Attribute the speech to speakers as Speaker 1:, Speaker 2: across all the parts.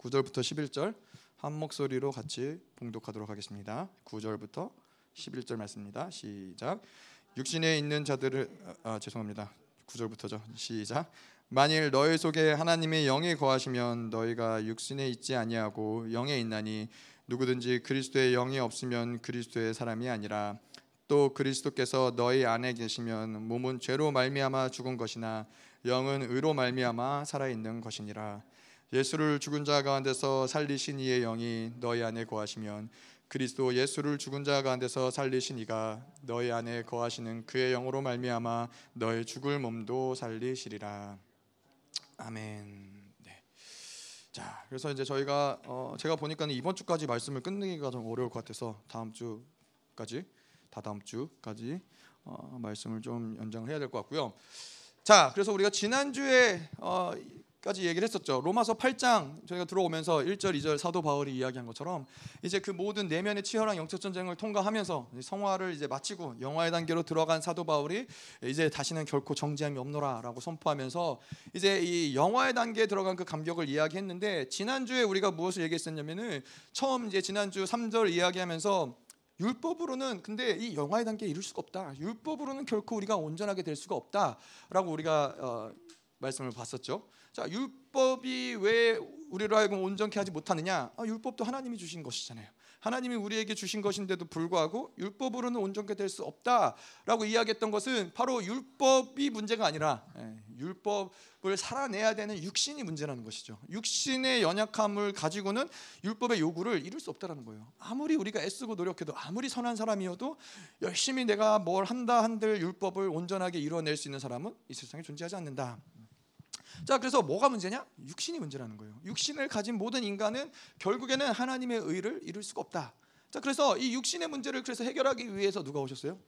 Speaker 1: 9절부터 11절 한 목소리로 같이 봉독하도록 하겠습니다. 9절부터 11절 말씀입니다. 시작. 육신에 있는 자들을 아, 아 죄송합니다. 9절부터죠. 시작. 만일 너희 속에 하나님의 영이 거하시면 너희가 육신에 있지 아니하고 영에 있나니 누구든지 그리스도의 영이 없으면 그리스도의 사람이 아니라 또 그리스도께서 너희 안에 계시면 몸은 죄로 말미암아 죽은 것이나 영은 의로 말미암아 살아 있는 것이니라 예수를 죽은 자 가운데서 살리신 이의 영이 너희 안에 거하시면 그리스도 예수를 죽은 자 가운데서 살리신 이가 너희 안에 거하시는 그의 영으로 말미암아 너희 죽을 몸도 살리시리라 아멘. 네. 자, 그래서 이제 저희가 어, 제가 보니까는 이번 주까지 말씀을 끝내기가 좀 어려울 것 같아서 다음 주까지 다 다음 주까지 어, 말씀을 좀 연장을 해야 될 것 같고요. 자, 그래서 우리가 지난 주에 어, 까지 얘기를 했었죠. 로마서 8장 저희가 들어오면서 1절, 2절 사도 바울이 이야기한 것처럼 이제 그 모든 내면의 치열한 영적 전쟁을 통과하면서 성화를 이제 마치고 영화의 단계로 들어간 사도 바울이 이제 다시는 결코 정지함이 없노라라고 선포하면서 이제 이 영화의 단계에 들어간 그 감격을 이야기했는데 지난주에 우리가 무엇을 얘기했었냐면은 처음 이제 지난주 3절 이야기하면서 율법으로는 근데 이 영화의 단계에 이룰 수가 없다. 율법으로는 결코 우리가 온전하게 될 수가 없다라고 우리가 어, 말씀을 봤었죠. 자, 율법이 왜 우리로 하여금 온전케 하지 못하느냐? 아, 율법도 하나님이 주신 것이잖아요. 하나님이 우리에게 주신 것인데도 불구하고 율법으로는 온전케 될 수 없다라고 이야기했던 것은 바로 율법이 문제가 아니라 예, 율법을 살아내야 되는 육신이 문제라는 것이죠. 육신의 연약함을 가지고는 율법의 요구를 이룰 수 없다라는 거예요. 아무리 우리가 애쓰고 노력해도 아무리 선한 사람이어도 열심히 내가 뭘 한다 한들 율법을 온전하게 이루어낼 수 있는 사람은 이 세상에 존재하지 않는다. 자, 그래서 뭐가 문제냐? 육신이 문제라는 거예요. 육신을 가진 모든 인간은 결국에는 하나님의 의를 이룰 수가 없다. 자, 그래서 이 육신의 문제를 그래서 해결하기 위해서 누가 오셨어요?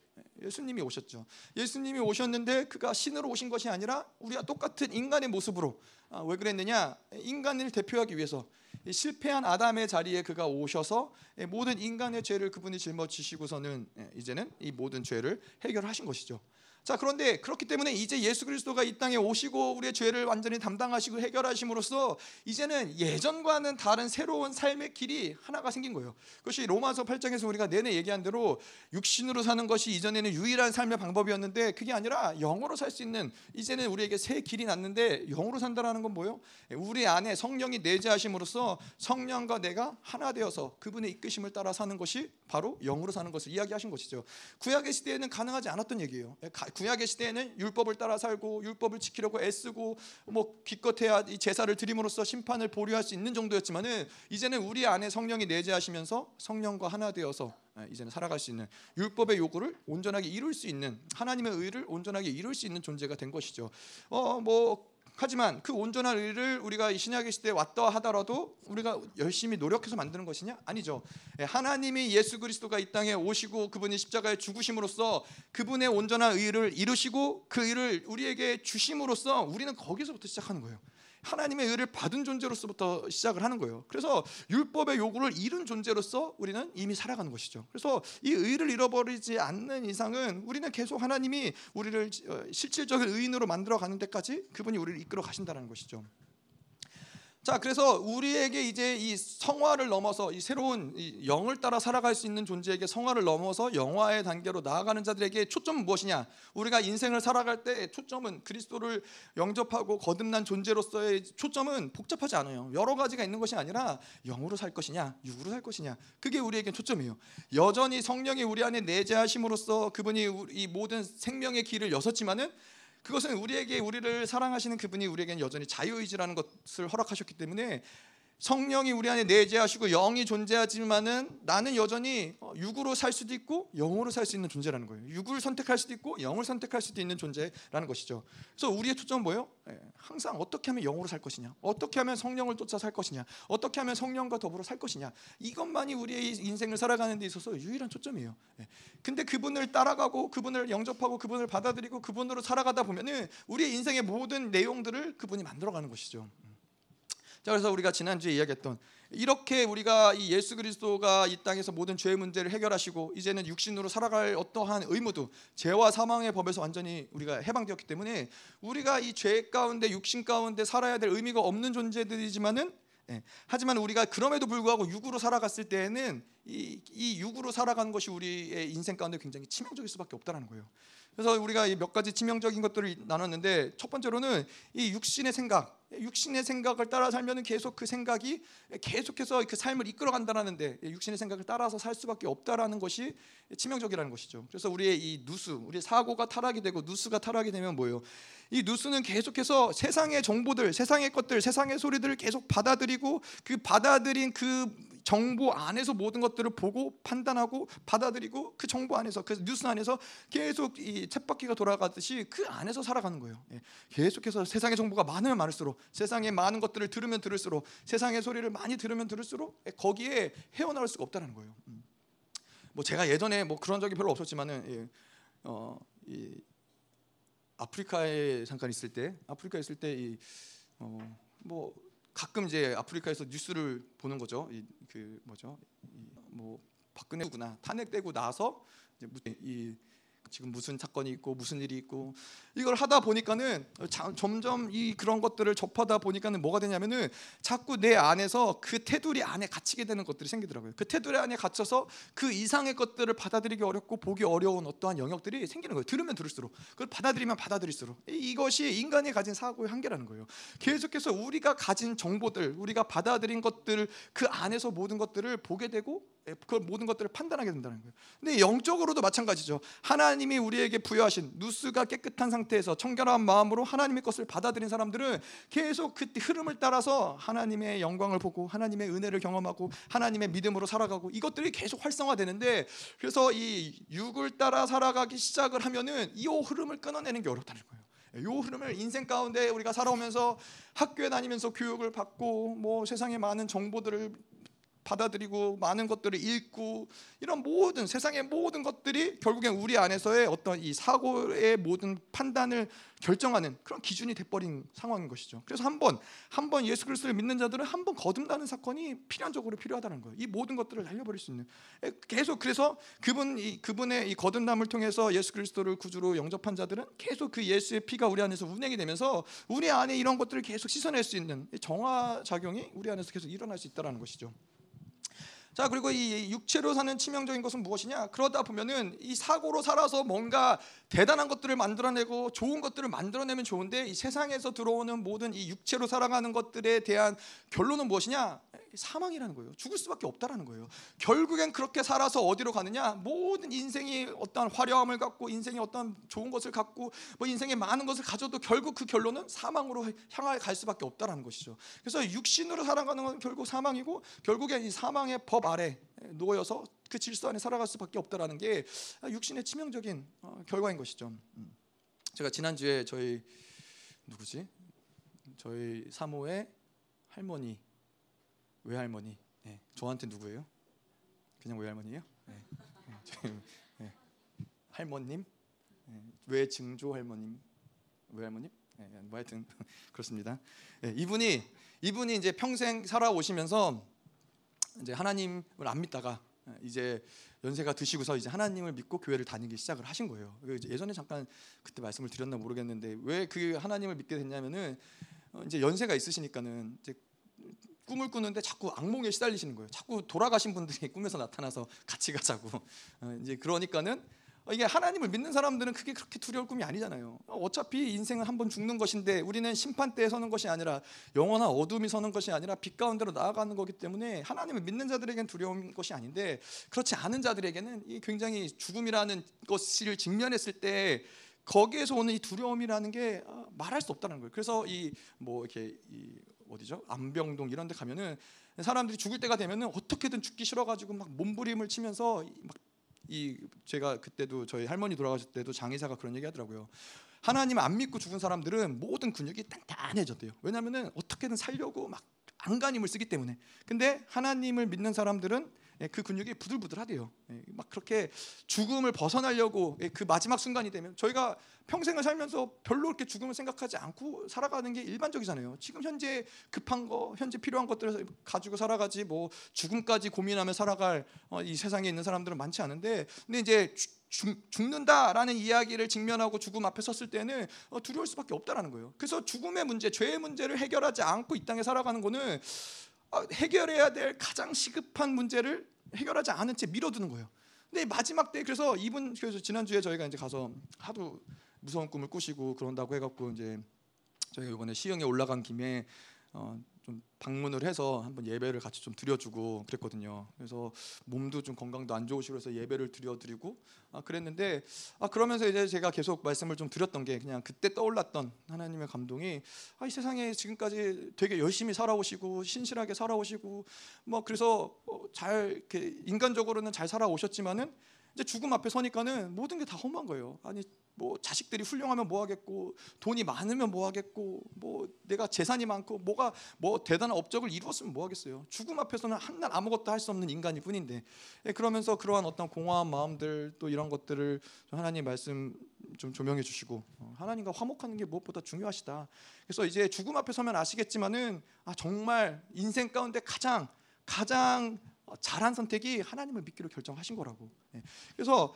Speaker 1: 예수님이 오셨죠. 예수님이 오셨는데 그가 신으로 오신 것이 아니라 우리와 똑같은 인간의 모습으로 아, 왜 그랬느냐? 인간을 대표하기 위해서 실패한 아담의 자리에 그가 오셔서 모든 인간의 죄를 그분이 짊어지시고서는 예, 이제는 이 모든 죄를 해결하신 것이죠. 자, 그런데 그렇기 때문에 이제 예수 그리스도가 이 땅에 오시고 우리의 죄를 완전히 담당하시고 해결하심으로써 이제는 예전과는 다른 새로운 삶의 길이 하나가 생긴 거예요. 그것이 로마서 8장에서 우리가 내내 얘기한 대로 육신으로 사는 것이 이전에는 유일한 삶의 방법이었는데 그게 아니라 영으로 살 수 있는 이제는 우리에게 새 길이 났는데 영으로 산다라는 건 뭐예요? 우리 안에 성령이 내재하심으로써 성령과 내가 하나 되어서 그분의 이끄심을 따라 사는 것이 바로 영으로 사는 것을 이야기하신 것이죠. 구약의 시대에는 가능하지 않았던 얘기예요. 구약의 시대에는 율법을 따라 살고 율법을 지키려고 애쓰고 뭐 기껏해야 제사를 드림으로써 심판을 보류할 수 있는 정도였지만은 이제는 우리 안에 성령이 내재하시면서 성령과 하나 되어서 예, 이제는 살아갈 수 있는 율법의 요구를 온전하게 이룰 수 있는 하나님의 의를 온전하게 이룰 수 있는 존재가 된 것이죠. 어뭐 하지만 그 온전한 의를 우리가 이 신약의 시대에 왔다 하더라도 우리가 열심히 노력해서 만드는 것이냐? 아니죠. 예, 하나님이 예수 그리스도가 이 땅에 오시고 그분이 십자가에 죽으심으로써 그분의 온전한 의를 이루시고 그 의를 우리에게 주심으로써 우리는 거기서부터 시작하는 거예요. 하나님의 의를 받은 존재로서부터 시작을 하는 거예요. 그래서 율법의 요구를 잃은 존재로서 우리는 이미 살아가는 것이죠. 그래서 이 의를 잃어버리지 않는 이상은 우리는 계속 하나님이 우리를 어, 실질적인 의인으로 만들어 가는 데까지 그분이 우리를 이끌어 가신다는 것이죠. 자, 그래서 우리에게 이제 이 성화를 넘어서 이 새로운 이 영을 따라 살아갈 수 있는 존재에게 성화를 넘어서 영화의 단계로 나아가는 자들에게 초점은 무엇이냐? 우리가 인생을 살아갈 때 초점은 그리스도를 영접하고 거듭난 존재로서의 초점은 복잡하지 않아요. 여러 가지가 있는 것이 아니라 영으로 살 것이냐, 육으로 살 것이냐. 그게 우리에게 초점이에요. 여전히 성령이 우리 안에 내재하심으로써 그분이 이 모든 생명의 길을 여섰지만은 그것은 우리에게 우리를 사랑하시는 그분이 우리에게는 여전히 자유의지라는 것을 허락하셨기 때문에 성령이 우리 안에 내재하시고 영이 존재하지만은 나는 여전히 육으로 살 수도 있고 영으로 살 수 있는 존재라는 거예요. 육을 선택할 수도 있고 영을 선택할 수도 있는 존재라는 것이죠. 그래서 우리의 초점은 뭐예요? 예, 항상 어떻게 하면 영으로 살 것이냐, 어떻게 하면 성령을 쫓아 살 것이냐, 어떻게 하면 성령과 더불어 살 것이냐. 이것만이 우리의 인생을 살아가는 데 있어서 유일한 초점이에요. 예. 근데 그분을 따라가고 그분을 영접하고 그분을 받아들이고 그분으로 살아가다 보면은 우리의 인생의 모든 내용들을 그분이 만들어가는 것이죠. 자 그래서 우리가 지난주에 이야기했던 이렇게 우리가 이 예수 그리스도가 이 땅에서 모든 죄의 문제를 해결하시고 이제는 육신으로 살아갈 어떠한 의무도 죄와 사망의 법에서 완전히 우리가 해방되었기 때문에 우리가 이 죄 가운데 육신 가운데 살아야 될 의미가 없는 존재들이지만은 예. 하지만 우리가 그럼에도 불구하고 육으로 살아갔을 때에는 이, 이 육으로 살아가는 것이 우리의 인생 가운데 굉장히 치명적일 수밖에 없다는 거예요. 그래서 우리가 몇 가지 치명적인 것들을 나눴는데 첫 번째로는 이 육신의 생각, 육신의 생각을 따라 살면은 계속 그 생각이 계속해서 그 삶을 이끌어간다라는데 육신의 생각을 따라서 살 수밖에 없다라는 것이 치명적이라는 것이죠. 그래서 우리의 이 누수, 우리의 사고가 타락이 되고 누수가 타락이 되면 뭐예요? 이 누수는 계속해서 세상의 정보들, 세상의 것들, 세상의 소리들을 계속 받아들이고 그 받아들인 그 정보 안에서 모든 것들을 보고 판단하고 받아들이고 그 정보 안에서 그 뉴스 안에서 계속 이 쳇바퀴가 돌아가듯이 그 안에서 살아가는 거예요. 예. 계속해서 세상의 정보가 많으면 많을수록 세상에 많은 것들을 들으면 들을수록 세상의 소리를 많이 들으면 들을수록 예, 거기에 헤어나올 수가 없다는 거예요. 음. 뭐 제가 예전에 뭐 그런 적이 별로 없었지만은 예. 어, 이 아프리카에 잠깐 있을 때 아프리카에 있을 때이 어, 뭐 가끔 이제 아프리카에서 뉴스를 보는 거죠. 이, 그 뭐죠? 이, 뭐 박근혜구나 탄핵되고 나서 이제 이 지금 무슨 사건이 있고 무슨 일이 있고 이걸 하다 보니까는 점점 이 그런 것들을 접하다 보니까는 뭐가 되냐면은 자꾸 내 안에서 그 테두리 안에 갇히게 되는 것들이 생기더라고요. 그 테두리 안에 갇혀서 그 이상의 것들을 받아들이기 어렵고 보기 어려운 어떠한 영역들이 생기는 거예요. 들으면 들을수록 그걸 받아들이면 받아들일수록 이것이 인간이 가진 사고의 한계라는 거예요. 계속해서 우리가 가진 정보들, 우리가 받아들인 것들 그 안에서 모든 것들을 보게 되고 예, 그 모든 것들을 판단하게 된다는 거예요. 근데 영적으로도 마찬가지죠. 하나님이 우리에게 부여하신 누스가 깨끗한 상태에서 청결한 마음으로 하나님의 것을 받아들인 사람들은 계속 그 흐름을 따라서 하나님의 영광을 보고 하나님의 은혜를 경험하고 하나님의 믿음으로 살아가고 이것들이 계속 활성화되는데 그래서 이 육을 따라 살아가기 시작을 하면은 이 흐름을 끊어내는 게 어렵다는 거예요. 이 흐름을 인생 가운데 우리가 살아오면서 학교에 다니면서 교육을 받고 뭐 세상의 많은 정보들을 받아들이고 많은 것들을 읽고 이런 모든 세상의 모든 것들이 결국엔 우리 안에서의 어떤 이 사고의 모든 판단을 결정하는 그런 기준이 돼버린 상황인 것이죠. 그래서 한번 한번 예수 그리스도를 믿는 자들은 한 번 거듭나는 사건이 필연적으로 필요하다는 거예요. 이 모든 것들을 날려버릴 수 있는 계속 그래서 그분 이 그분의 이 거듭남을 통해서 예수 그리스도를 구주로 영접한 자들은 계속 그 예수의 피가 우리 안에서 운행이 되면서 우리 안에 이런 것들을 계속 씻어낼 수 있는 정화 작용이 우리 안에서 계속 일어날 수 있다라는 것이죠. 자 그리고 이 육체로 사는 치명적인 것은 무엇이냐? 그러다 보면은 이 사고로 살아서 뭔가 대단한 것들을 만들어내고 좋은 것들을 만들어내면 좋은데 이 세상에서 들어오는 모든 이 육체로 살아가는 것들에 대한 결론은 무엇이냐? 사망이라는 거예요. 죽을 수밖에 없다라는 거예요. 결국엔 그렇게 살아서 어디로 가느냐? 모든 인생이 어떤 화려함을 갖고 인생이 어떤 좋은 것을 갖고 뭐 인생에 많은 것을 가져도 결국 그 결론은 사망으로 향해 갈 수밖에 없다라는 것이죠. 그래서 육신으로 살아가는 건 결국 사망이고 결국엔 이 사망의 법 아래 놓여서 그 질서 안에 살아갈 수밖에 없다라는 게 육신의 치명적인 어, 결과인 것이죠. 음. 제가 지난 주에 저희 누구지? 저희 사모의 할머니 외할머니. 네. 저한테 누구예요? 그냥 외할머니예요? 네. 네. 할머님, 네. 외증조 할머님, 외할머님. 네. 뭐 하여튼 그렇습니다. 네. 이분이 이분이 이제 평생 살아오시면서 이제 하나님을 안 믿다가 이제 연세가 드시고서 이제 하나님을 믿고 교회를 다니기 시작을 하신 거예요. 예전에 잠깐 그때 말씀을 드렸나 모르겠는데 왜 그 하나님을 믿게 됐냐면은 어, 이제 연세가 있으시니까는 이제 꿈을 꾸는데 자꾸 악몽에 시달리시는 거예요. 자꾸 돌아가신 분들이 꿈에서 나타나서 같이 가자고. 어, 이제 그러니까는 이게 하나님을 믿는 사람들은 그게 그렇게 두려울 꿈이 아니잖아요. 어차피 인생은 한 번 죽는 것인데 우리는 심판대에 서는 것이 아니라 영원한 어둠이 서는 것이 아니라 빛 가운데로 나아가는 거기 때문에 하나님을 믿는 자들에게는 두려운 것이 아닌데 그렇지 않은 자들에게는 이 굉장히 죽음이라는 것을 직면했을 때 거기에서 오는 이 두려움이라는 게 아, 말할 수 없다는 거예요. 그래서 이 뭐 이렇게 이 어디죠? 안병동 이런 데 가면은 사람들이 죽을 때가 되면은 어떻게든 죽기 싫어 가지고 막 몸부림을 치면서 막 이 제가 그때도 저희 할머니 돌아가실 때도 장의사가 그런 얘기 하더라고요. 하나님 안 믿고 죽은 사람들은 모든 근육이 단단해졌대요. 왜냐면은 어떻게든 살려고 막 안간힘을 쓰기 때문에. 근데 하나님을 믿는 사람들은 예, 그 근육이 부들부들하대요. 예, 막 그렇게 죽음을 벗어나려고 예, 그 마지막 순간이 되면 저희가 평생을 살면서 별로 그렇게 죽음을 생각하지 않고 살아가는 게 일반적이잖아요. 지금 현재 급한 거, 현재 필요한 것들을 가지고 살아가지 뭐 죽음까지 고민하며 살아갈 어, 이 세상에 있는 사람들은 많지 않은데 근데 이제 죽, 는다라는 이야기를 직면하고 죽음 앞에 섰을 때는 어, 두려울 수밖에 없다라는 거예요. 그래서 죽음의 문제, 죄의 문제를 해결하지 않고 이 땅에 살아가는 거는 어, 해결해야 될 가장 시급한 문제를 해결하지 않은 채 미뤄두는 거예요. 근데 마지막 때 그래서 이분 그래서 지난 주에 저희가 이제 가서 하도 무서운 꿈을 꾸시고 그런다고 해갖고 이제 저희가 이번에 시흥에 올라간 김에 어, 좀 방문을 해서 한번 예배를 같이 좀 드려주고 그랬거든요. 그래서 몸도 좀 건강도 안 좋으시고 그래서 예배를 드려드리고 아, 그랬는데 아, 그러면서 이제 제가 계속 말씀을 좀 드렸던 게 그냥 그때 떠올랐던 하나님의 감동이 아, 이 세상에 지금까지 되게 열심히 살아오시고 신실하게 살아오시고 뭐 그래서 어, 잘 이렇게 인간적으로는 잘 살아오셨지만은 이제 죽음 앞에 서니까는 모든 게다 험한 거예요. 아니 뭐 자식들이 훌륭하면 뭐 하겠고 돈이 많으면 뭐 하겠고 뭐 내가 재산이 많고 뭐가 뭐 대단한 업적을 이루었으면 뭐 하겠어요. 죽음 앞에서는 한날 아무것도 할 수 없는 인간일 뿐인데 예, 그러면서 그러한 어떤 공허한 마음들 또 이런 것들을 하나님 말씀 좀 조명해 주시고 어, 하나님과 화목하는 게 무엇보다 중요하시다. 그래서 이제 죽음 앞에 서면 아시겠지만은 아 정말 인생 가운데 가장 가장 잘한 선택이 하나님을 믿기로 결정하신 거라고. 예. 그래서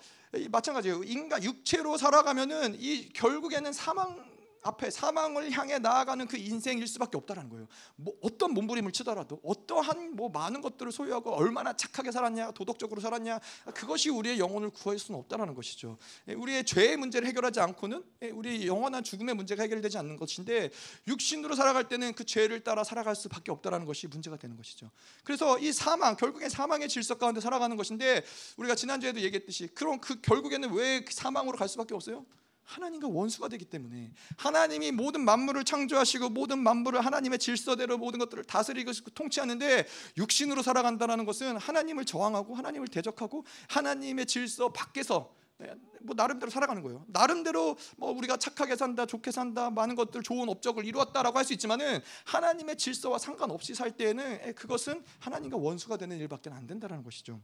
Speaker 1: 마찬가지예요. 인간 육체로 살아가면은 이 결국에는 사망 앞에 사망을 향해 나아가는 그 인생일 수밖에 없다라는 거예요. 뭐 어떤 몸부림을 치더라도 어떠한 뭐 많은 것들을 소유하고 얼마나 착하게 살았냐, 도덕적으로 살았냐, 그것이 우리의 영혼을 구할 수는 없다라는 것이죠. 예, 우리의 죄의 문제를 해결하지 않고는 예, 우리 영원한 죽음의 문제가 해결되지 않는 것인데 육신으로 살아갈 때는 그 죄를 따라 살아갈 수밖에 없다라는 것이 문제가 되는 것이죠. 그래서 이 사망 결국엔 사망의 질서 가운데 살아가는 것인데 우리가 지난주에도 얘기했듯이 그럼 그 결국에는 왜 사망으로 갈 수밖에 없어요? 하나님과 원수가 되기 때문에 하나님이 모든 만물을 창조하시고 모든 만물을 하나님의 질서대로 모든 것들을 다스리고 통치하는데 육신으로 살아간다는 것은 하나님을 저항하고 하나님을 대적하고 하나님의 질서 밖에서 뭐 나름대로 살아가는 거예요. 나름대로 뭐 우리가 착하게 산다, 좋게 산다, 많은 것들 좋은 업적을 이루었다라고 할 수 있지만은 하나님의 질서와 상관없이 살 때에는 그것은 하나님과 원수가 되는 일밖에 안 된다라는 것이죠.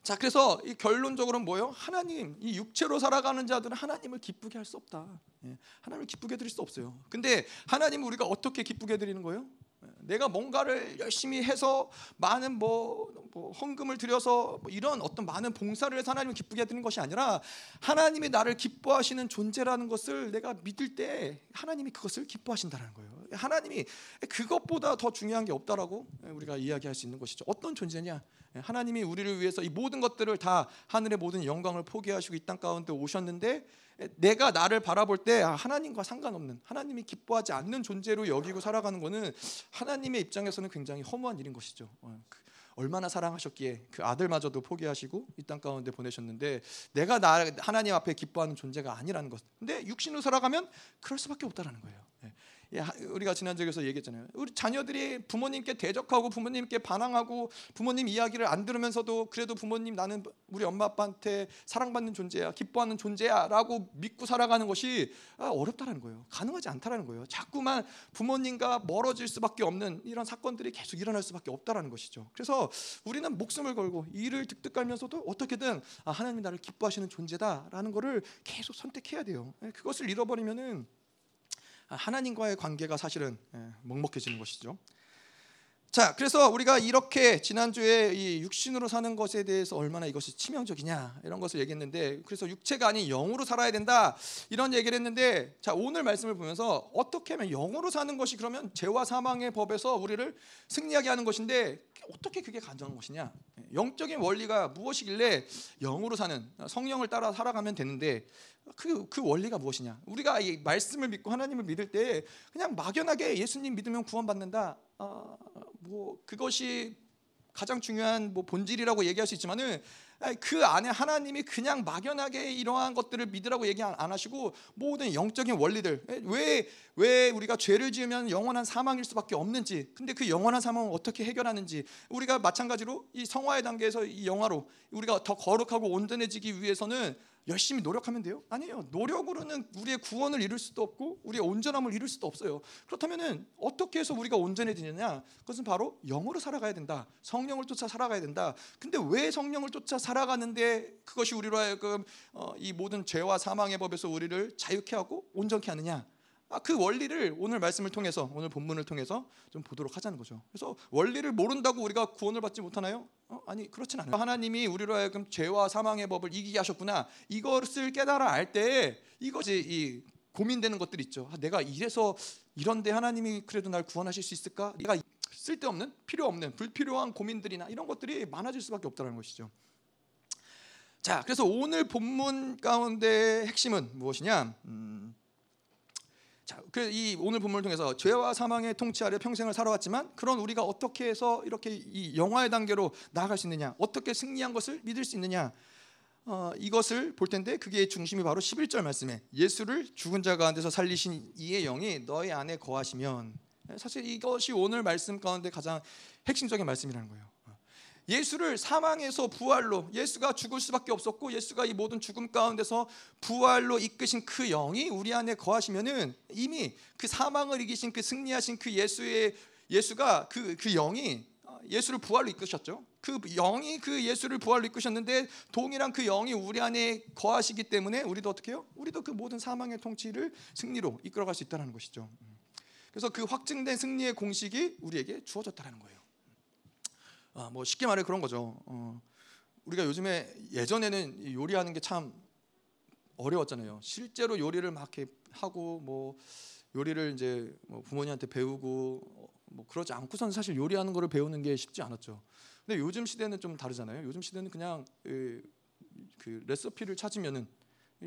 Speaker 1: 음. 자, 그래서 이 결론적으로는 뭐예요? 하나님, 이 육체로 살아가는 자들은 하나님을 기쁘게 할 수 없다. 예, 하나님을 기쁘게 드릴 수 없어요. 근데 하나님 우리가 어떻게 기쁘게 드리는 거예요? 예, 내가 뭔가를 열심히 해서 많은 뭐, 뭐 헌금을 들여서 뭐 이런 어떤 많은 봉사를 해서 하나님을 기쁘게 드리는 것이 아니라 하나님이 나를 기뻐하시는 존재라는 것을 내가 믿을 때 하나님이 그것을 기뻐하신다는 거예요. 하나님이 그것보다 더 중요한 게 없다라고 우리가 이야기할 수 있는 것이죠. 어떤 존재냐? 하나님이 우리를 위해서 이 모든 것들을 다 하늘의 모든 영광을 포기하시고 이 땅 가운데 오셨는데 내가 나를 바라볼 때 아, 하나님과 상관없는 하나님이 기뻐하지 않는 존재로 여기고 살아가는 것은 하나님의 입장에서는 굉장히 허무한 일인 것이죠. 어, 그 얼마나 사랑하셨기에 그 아들마저도 포기하시고 이 땅 가운데 보내셨는데 내가 나 하나님 앞에 기뻐하는 존재가 아니라는 것. 근데 육신으로 살아가면 그럴 수밖에 없다라는 거예요. 예, 우리가 지난주에서 얘기했잖아요. 우리 자녀들이 부모님께 대적하고 부모님께 반항하고 부모님 이야기를 안 들으면서도 그래도 부모님 나는 우리 엄마 아빠한테 사랑받는 존재야, 기뻐하는 존재야라고 믿고 살아가는 것이 아, 어렵다라는 거예요. 가능하지 않다라는 거예요. 자꾸만 부모님과 멀어질 수밖에 없는 이런 사건들이 계속 일어날 수밖에 없다라는 것이죠. 그래서 우리는 목숨을 걸고 이를 득득하면서도 어떻게든 아, 하나님이 나를 기뻐하시는 존재다라는 것을 계속 선택해야 돼요. 예, 그것을 잃어버리면은 하나님과의 관계가 사실은 예, 먹먹해지는 것이죠. 자, 그래서 우리가 이렇게 지난주에 이 육신으로 사는 것에 대해서 얼마나 이것이 치명적이냐 이런 것을 얘기했는데 그래서 육체가 아닌 영으로 살아야 된다 이런 얘기를 했는데 자, 오늘 말씀을 보면서 어떻게 하면 영으로 사는 것이 그러면 죄와 사망의 법에서 우리를 승리하게 하는 것인데 어떻게 그게 가능한 것이냐? 영적인 원리가 무엇이길래 영으로 사는 성령을 따라 살아가면 되는데 그, 그 원리가 무엇이냐? 우리가 이 말씀을 믿고 하나님을 믿을 때 그냥 막연하게 예수님 믿으면 구원받는다. 아, 뭐 그것이 가장 중요한 뭐 본질이라고 얘기할 수 있지만은 그 안에 하나님이 그냥 막연하게 이러한 것들을 믿으라고 얘기 안 하시고 모든 영적인 원리들 왜 왜 우리가 죄를 지으면 영원한 사망일 수밖에 없는지 근데 그 영원한 사망을 어떻게 해결하는지 우리가 마찬가지로 이 성화의 단계에서 이 영화로 우리가 더 거룩하고 온전해지기 위해서는 열심히 노력하면 돼요? 아니에요. 노력으로는 우리의 구원을 이룰 수도 없고 우리의 온전함을 이룰 수도 없어요. 그렇다면은 어떻게 해서 우리가 온전해지느냐? 그것은 바로 영으로 살아가야 된다. 성령을 쫓아 살아가야 된다. 근데 왜 성령을 쫓아 살아가는데 그것이 우리로 하여금 어, 이 모든 죄와 사망의 법에서 우리를 자유케 하고 온전케 하느냐? 아, 그 원리를 오늘 말씀을 통해서 오늘 본문을 통해서 좀 보도록 하자는 거죠. 그래서 원리를 모른다고 우리가 구원을 받지 못하나요? 어? 아니 그렇진 않아요. 하나님이 우리로 하여금 죄와 사망의 법을 이기게 하셨구나. 이것을 깨달아 알때 이것이 이 고민되는 것들 있죠. 아, 내가 이래서 이런데 하나님이 그래도 날 구원하실 수 있을까? 내가 쓸데없는 필요 없는 불필요한 고민들이나 이런 것들이 많아질 수밖에 없다는 것이죠. 자, 그래서 오늘 본문 가운데 핵심은 무엇이냐? 음, 자, 그이 오늘 본문을 통해서 죄와 사망의 통치 아래 평생을 살아왔지만 그런 우리가 어떻게 해서 이렇게 이 영화의 단계로 나아갈 수 있느냐? 어떻게 승리한 것을 믿을 수 있느냐? 어, 이것을 볼 텐데 그게 중심이 바로 11절 말씀에 예수를 죽은 자 가운데서 살리신 이의 영이 너희 안에 거하시면 사실 이것이 오늘 말씀 가운데 가장 핵심적인 말씀이라는 거예요. 예수를 사망에서 부활로 예수가 죽을 수밖에 없었고 예수가 이 모든 죽음 가운데서 부활로 이끄신 그 영이 우리 안에 거하시면은 이미 그 사망을 이기신 그 승리하신 그 예수의 예수가 그그 영이 예수를 부활로 이끄셨죠. 그 영이 그 예수를 부활로 이끄셨는데 동일한 그 영이 우리 안에 거하시기 때문에 우리도 어떻게 해요? 우리도 그 모든 사망의 통치를 승리로 이끌어갈 수 있다는 것이죠. 그래서 그 확증된 승리의 공식이 우리에게 주어졌다는 거예요. 아, 뭐 쉽게 말해 그런 거죠. 어, 우리가 요즘에 예전에는 요리하는 게 참 어려웠잖아요. 실제로 요리를 막 하고 뭐 요리를 이제 뭐 부모님한테 배우고 어, 뭐 그러지 않고선 사실 요리하는 거를 배우는 게 쉽지 않았죠. 근데 요즘 시대는 좀 다르잖아요. 요즘 시대는 그냥 그, 그 레시피를 찾으면은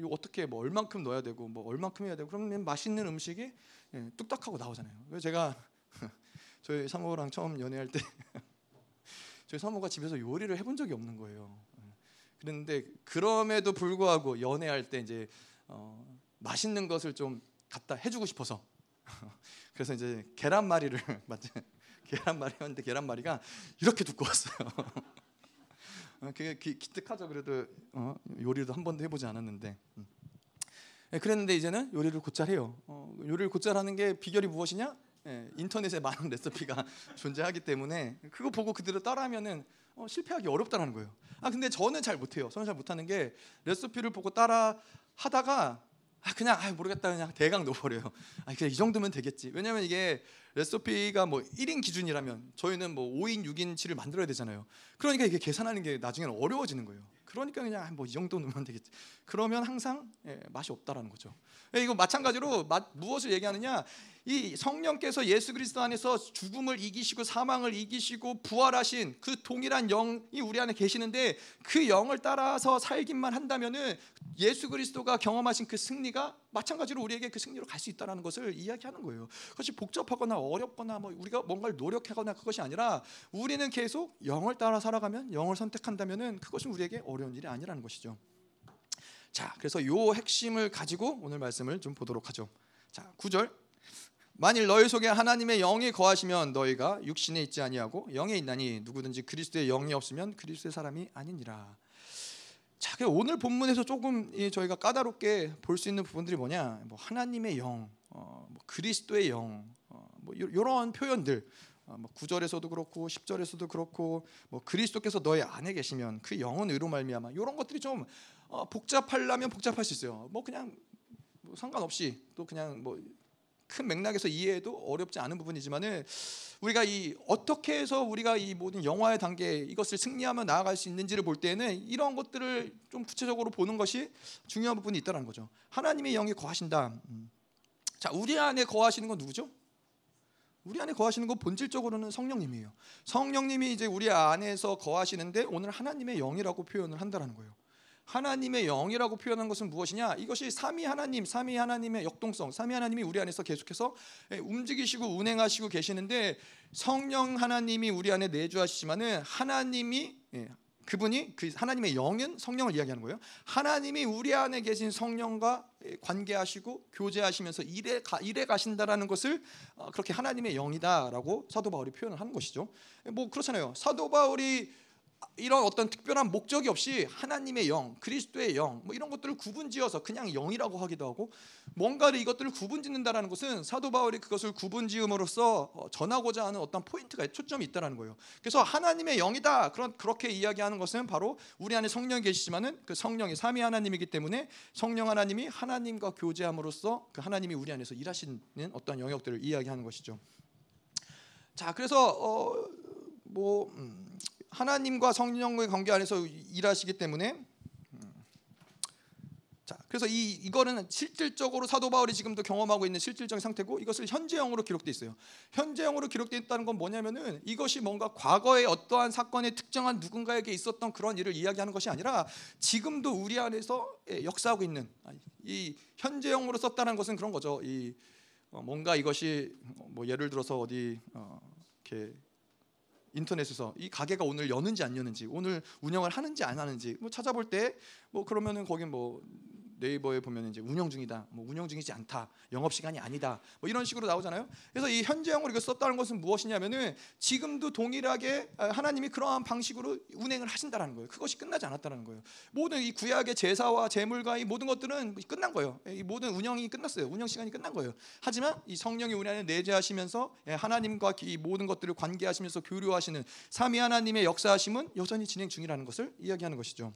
Speaker 1: 어떻게 뭐 얼만큼 넣어야 되고 뭐 얼만큼 해야 되고 그러면 맛있는 음식이 예, 뚝딱하고 나오잖아요. 그래서 제가 저희 사모랑 처음 연애할 때 저희 사모가 집에서 요리를 해본 적이 없는 거예요. 그런데 그럼에도 불구하고 연애할 때 이제 어, 맛있는 것을 좀 갖다 해주고 싶어서 그래서 이제 계란말이를 맞죠? 계란말이였는데 계란말이가 이렇게 두꺼웠어요. 어, 그게 기 특하죠. 그래도 어, 요리도 한 번도 해보지 않았는데. 음. 네, 그랬는데 이제는 요리를 곧잘 해요. 어, 요리를 곧잘 하는 게 비결이 무엇이냐? 예, 인터넷에 많은 레시피가 존재하기 때문에 그거 보고 그대로 따라하면은 어, 실패하기 어렵다는 거예요. 아 근데 저는 잘 못해요. 저는 잘 못하는 게 레시피를 보고 따라 하다가 아 그냥 아 모르겠다 그냥 대강 넣어버려요. 아 그냥 이 정도면 되겠지. 왜냐면 이게 레시피가 뭐 1인 기준이라면 저희는 뭐 5인, 6인치를 만들어야 되잖아요. 그러니까 이게 계산하는 게 나중에는 어려워지는 거예요. 그러니까 그냥 뭐이 정도 넣으면 되겠지. 그러면 항상 예, 맛이 없다라는 거죠. 예, 이거 마찬가지로 맛, 무엇을 얘기하느냐? 이 성령께서 예수 그리스도 안에서 죽음을 이기시고 사망을 이기시고 부활하신 그 동일한 영이 우리 안에 계시는데 그 영을 따라서 살기만 한다면은 예수 그리스도가 경험하신 그 승리가 마찬가지로 우리에게 그 승리로 갈 수 있다라는 것을 이야기하는 거예요. 그것이 복잡하거나 어렵거나 뭐 우리가 뭔가를 노력하거나 그것이 아니라 우리는 계속 영을 따라 살아가면 영을 선택한다면은 그것은 우리에게 어려운 일이 아니라는 것이죠. 자, 그래서 요 핵심을 가지고 오늘 말씀을 좀 보도록 하죠. 자, 9절 만일 너희 속에 하나님의 영이 거하시면 너희가 육신에 있지 아니하고 영에 있나니 누구든지 그리스도의 영이 없으면 그리스도의 사람이 아니니라. 자, 그 오늘 본문에서 조금 저희가 까다롭게 볼 수 있는 부분들이 뭐냐? 뭐 하나님의 영, 어, 뭐 그리스도의 영, 어, 뭐 이런 표현들. 어, 뭐 9절에서도 그렇고 10절에서도 그렇고 뭐 그리스도께서 너희 안에 계시면 그 영은 의로 말미암아 이런 것들이 좀 어, 복잡하려면 복잡할 수 있어요. 뭐 그냥 뭐 상관없이 또 그냥 뭐 큰 맥락에서 이해해도 어렵지 않은 부분이지만은 우리가 이 어떻게 해서 우리가 이 모든 영화의 단계 이것을 승리하며 나아갈 수 있는지를 볼 때는 이런 것들을 좀 구체적으로 보는 것이 중요한 부분이 있다는 거죠. 하나님의 영이 거하신다. 음. 자, 우리 안에 거하시는 건 누구죠? 우리 안에 거하시는 건 본질적으로는 성령님이에요. 성령님이 이제 우리 안에서 거하시는데 오늘 하나님의 영이라고 표현을 한다는 거예요. 하나님의 영이라고 표현한 것은 무엇이냐? 이것이 삼위 하나님, 삼위 하나님의 역동성, 삼위 하나님이 우리 안에서 계속해서 예, 움직이시고 운행하시고 계시는데 성령 하나님이 우리 안에 내주하시지만은 하나님이 예, 그분이 그 하나님의 영은 성령을 이야기하는 거예요. 하나님이 우리 안에 계신 성령과 예, 관계하시고 교제하시면서 일해 가, 일해 가신다라는 것을 어, 그렇게 하나님의 영이다라고 사도 바울이 표현을 하는 것이죠. 뭐 그렇잖아요. 사도 바울이 이런 어떤 특별한 목적이 없이 하나님의 영, 그리스도의 영, 뭐 이런 것들을 구분지어서 그냥 영이라고 하기도 하고 뭔가를 이것들을 구분짓는다라는 것은 사도 바울이 그것을 구분지음으로써 어, 전하고자 하는 어떤 포인트가 초점이 있다라는 거예요. 그래서 하나님의 영이다 그런 그렇게 이야기하는 것은 바로 우리 안에 성령이 계시지만은 그 성령이 삼위 하나님이기 때문에 성령 하나님이 하나님과 교제함으로써 그 하나님이 우리 안에서 일하시는 어떤 영역들을 이야기하는 것이죠. 자, 그래서 어, 뭐 음, 하나님과 성령의 관계 안에서 일하시기 때문에 음. 자 그래서 이 이거는 실질적으로 사도 바울이 지금도 경험하고 있는 실질적인 상태고 이것을 현재형으로 기록돼 있어요. 현재형으로 기록돼 있다는 건 뭐냐면은 이것이 뭔가 과거에 어떠한 사건에 특정한 누군가에게 있었던 그런 일을 이야기하는 것이 아니라 지금도 우리 안에서 예, 역사하고 있는 이 현재형으로 썼다는 것은 그런 거죠. 이 어, 뭔가 이것이 뭐 예를 들어서 어디 어, 이렇게 인터넷에서 이 가게가 오늘 여는지 안 여는지 오늘 운영을 하는지 안 하는지 뭐 찾아볼 때 뭐 그러면은 거긴 뭐 네이버에 보면 이제 운영 중이다, 뭐 운영 중이지 않다, 영업 시간이 아니다, 뭐 이런 식으로 나오잖아요. 그래서 이 현재형으로 이거 썼다는 것은 무엇이냐면은 지금도 동일하게 아, 하나님이 그러한 방식으로 운행을 하신다라는 거예요. 그것이 끝나지 않았다는 거예요. 모든 이 구약의 제사와 제물과 이 모든 것들은 끝난 거예요. 이 모든 운영이 끝났어요. 운영 시간이 끝난 거예요. 하지만 이 성령이 우리 안에 내재하시면서 예, 하나님과 이 모든 것들을 관계하시면서 교류하시는 삼위 하나님의 역사하심은 여전히 진행 중이라는 것을 이야기하는 것이죠.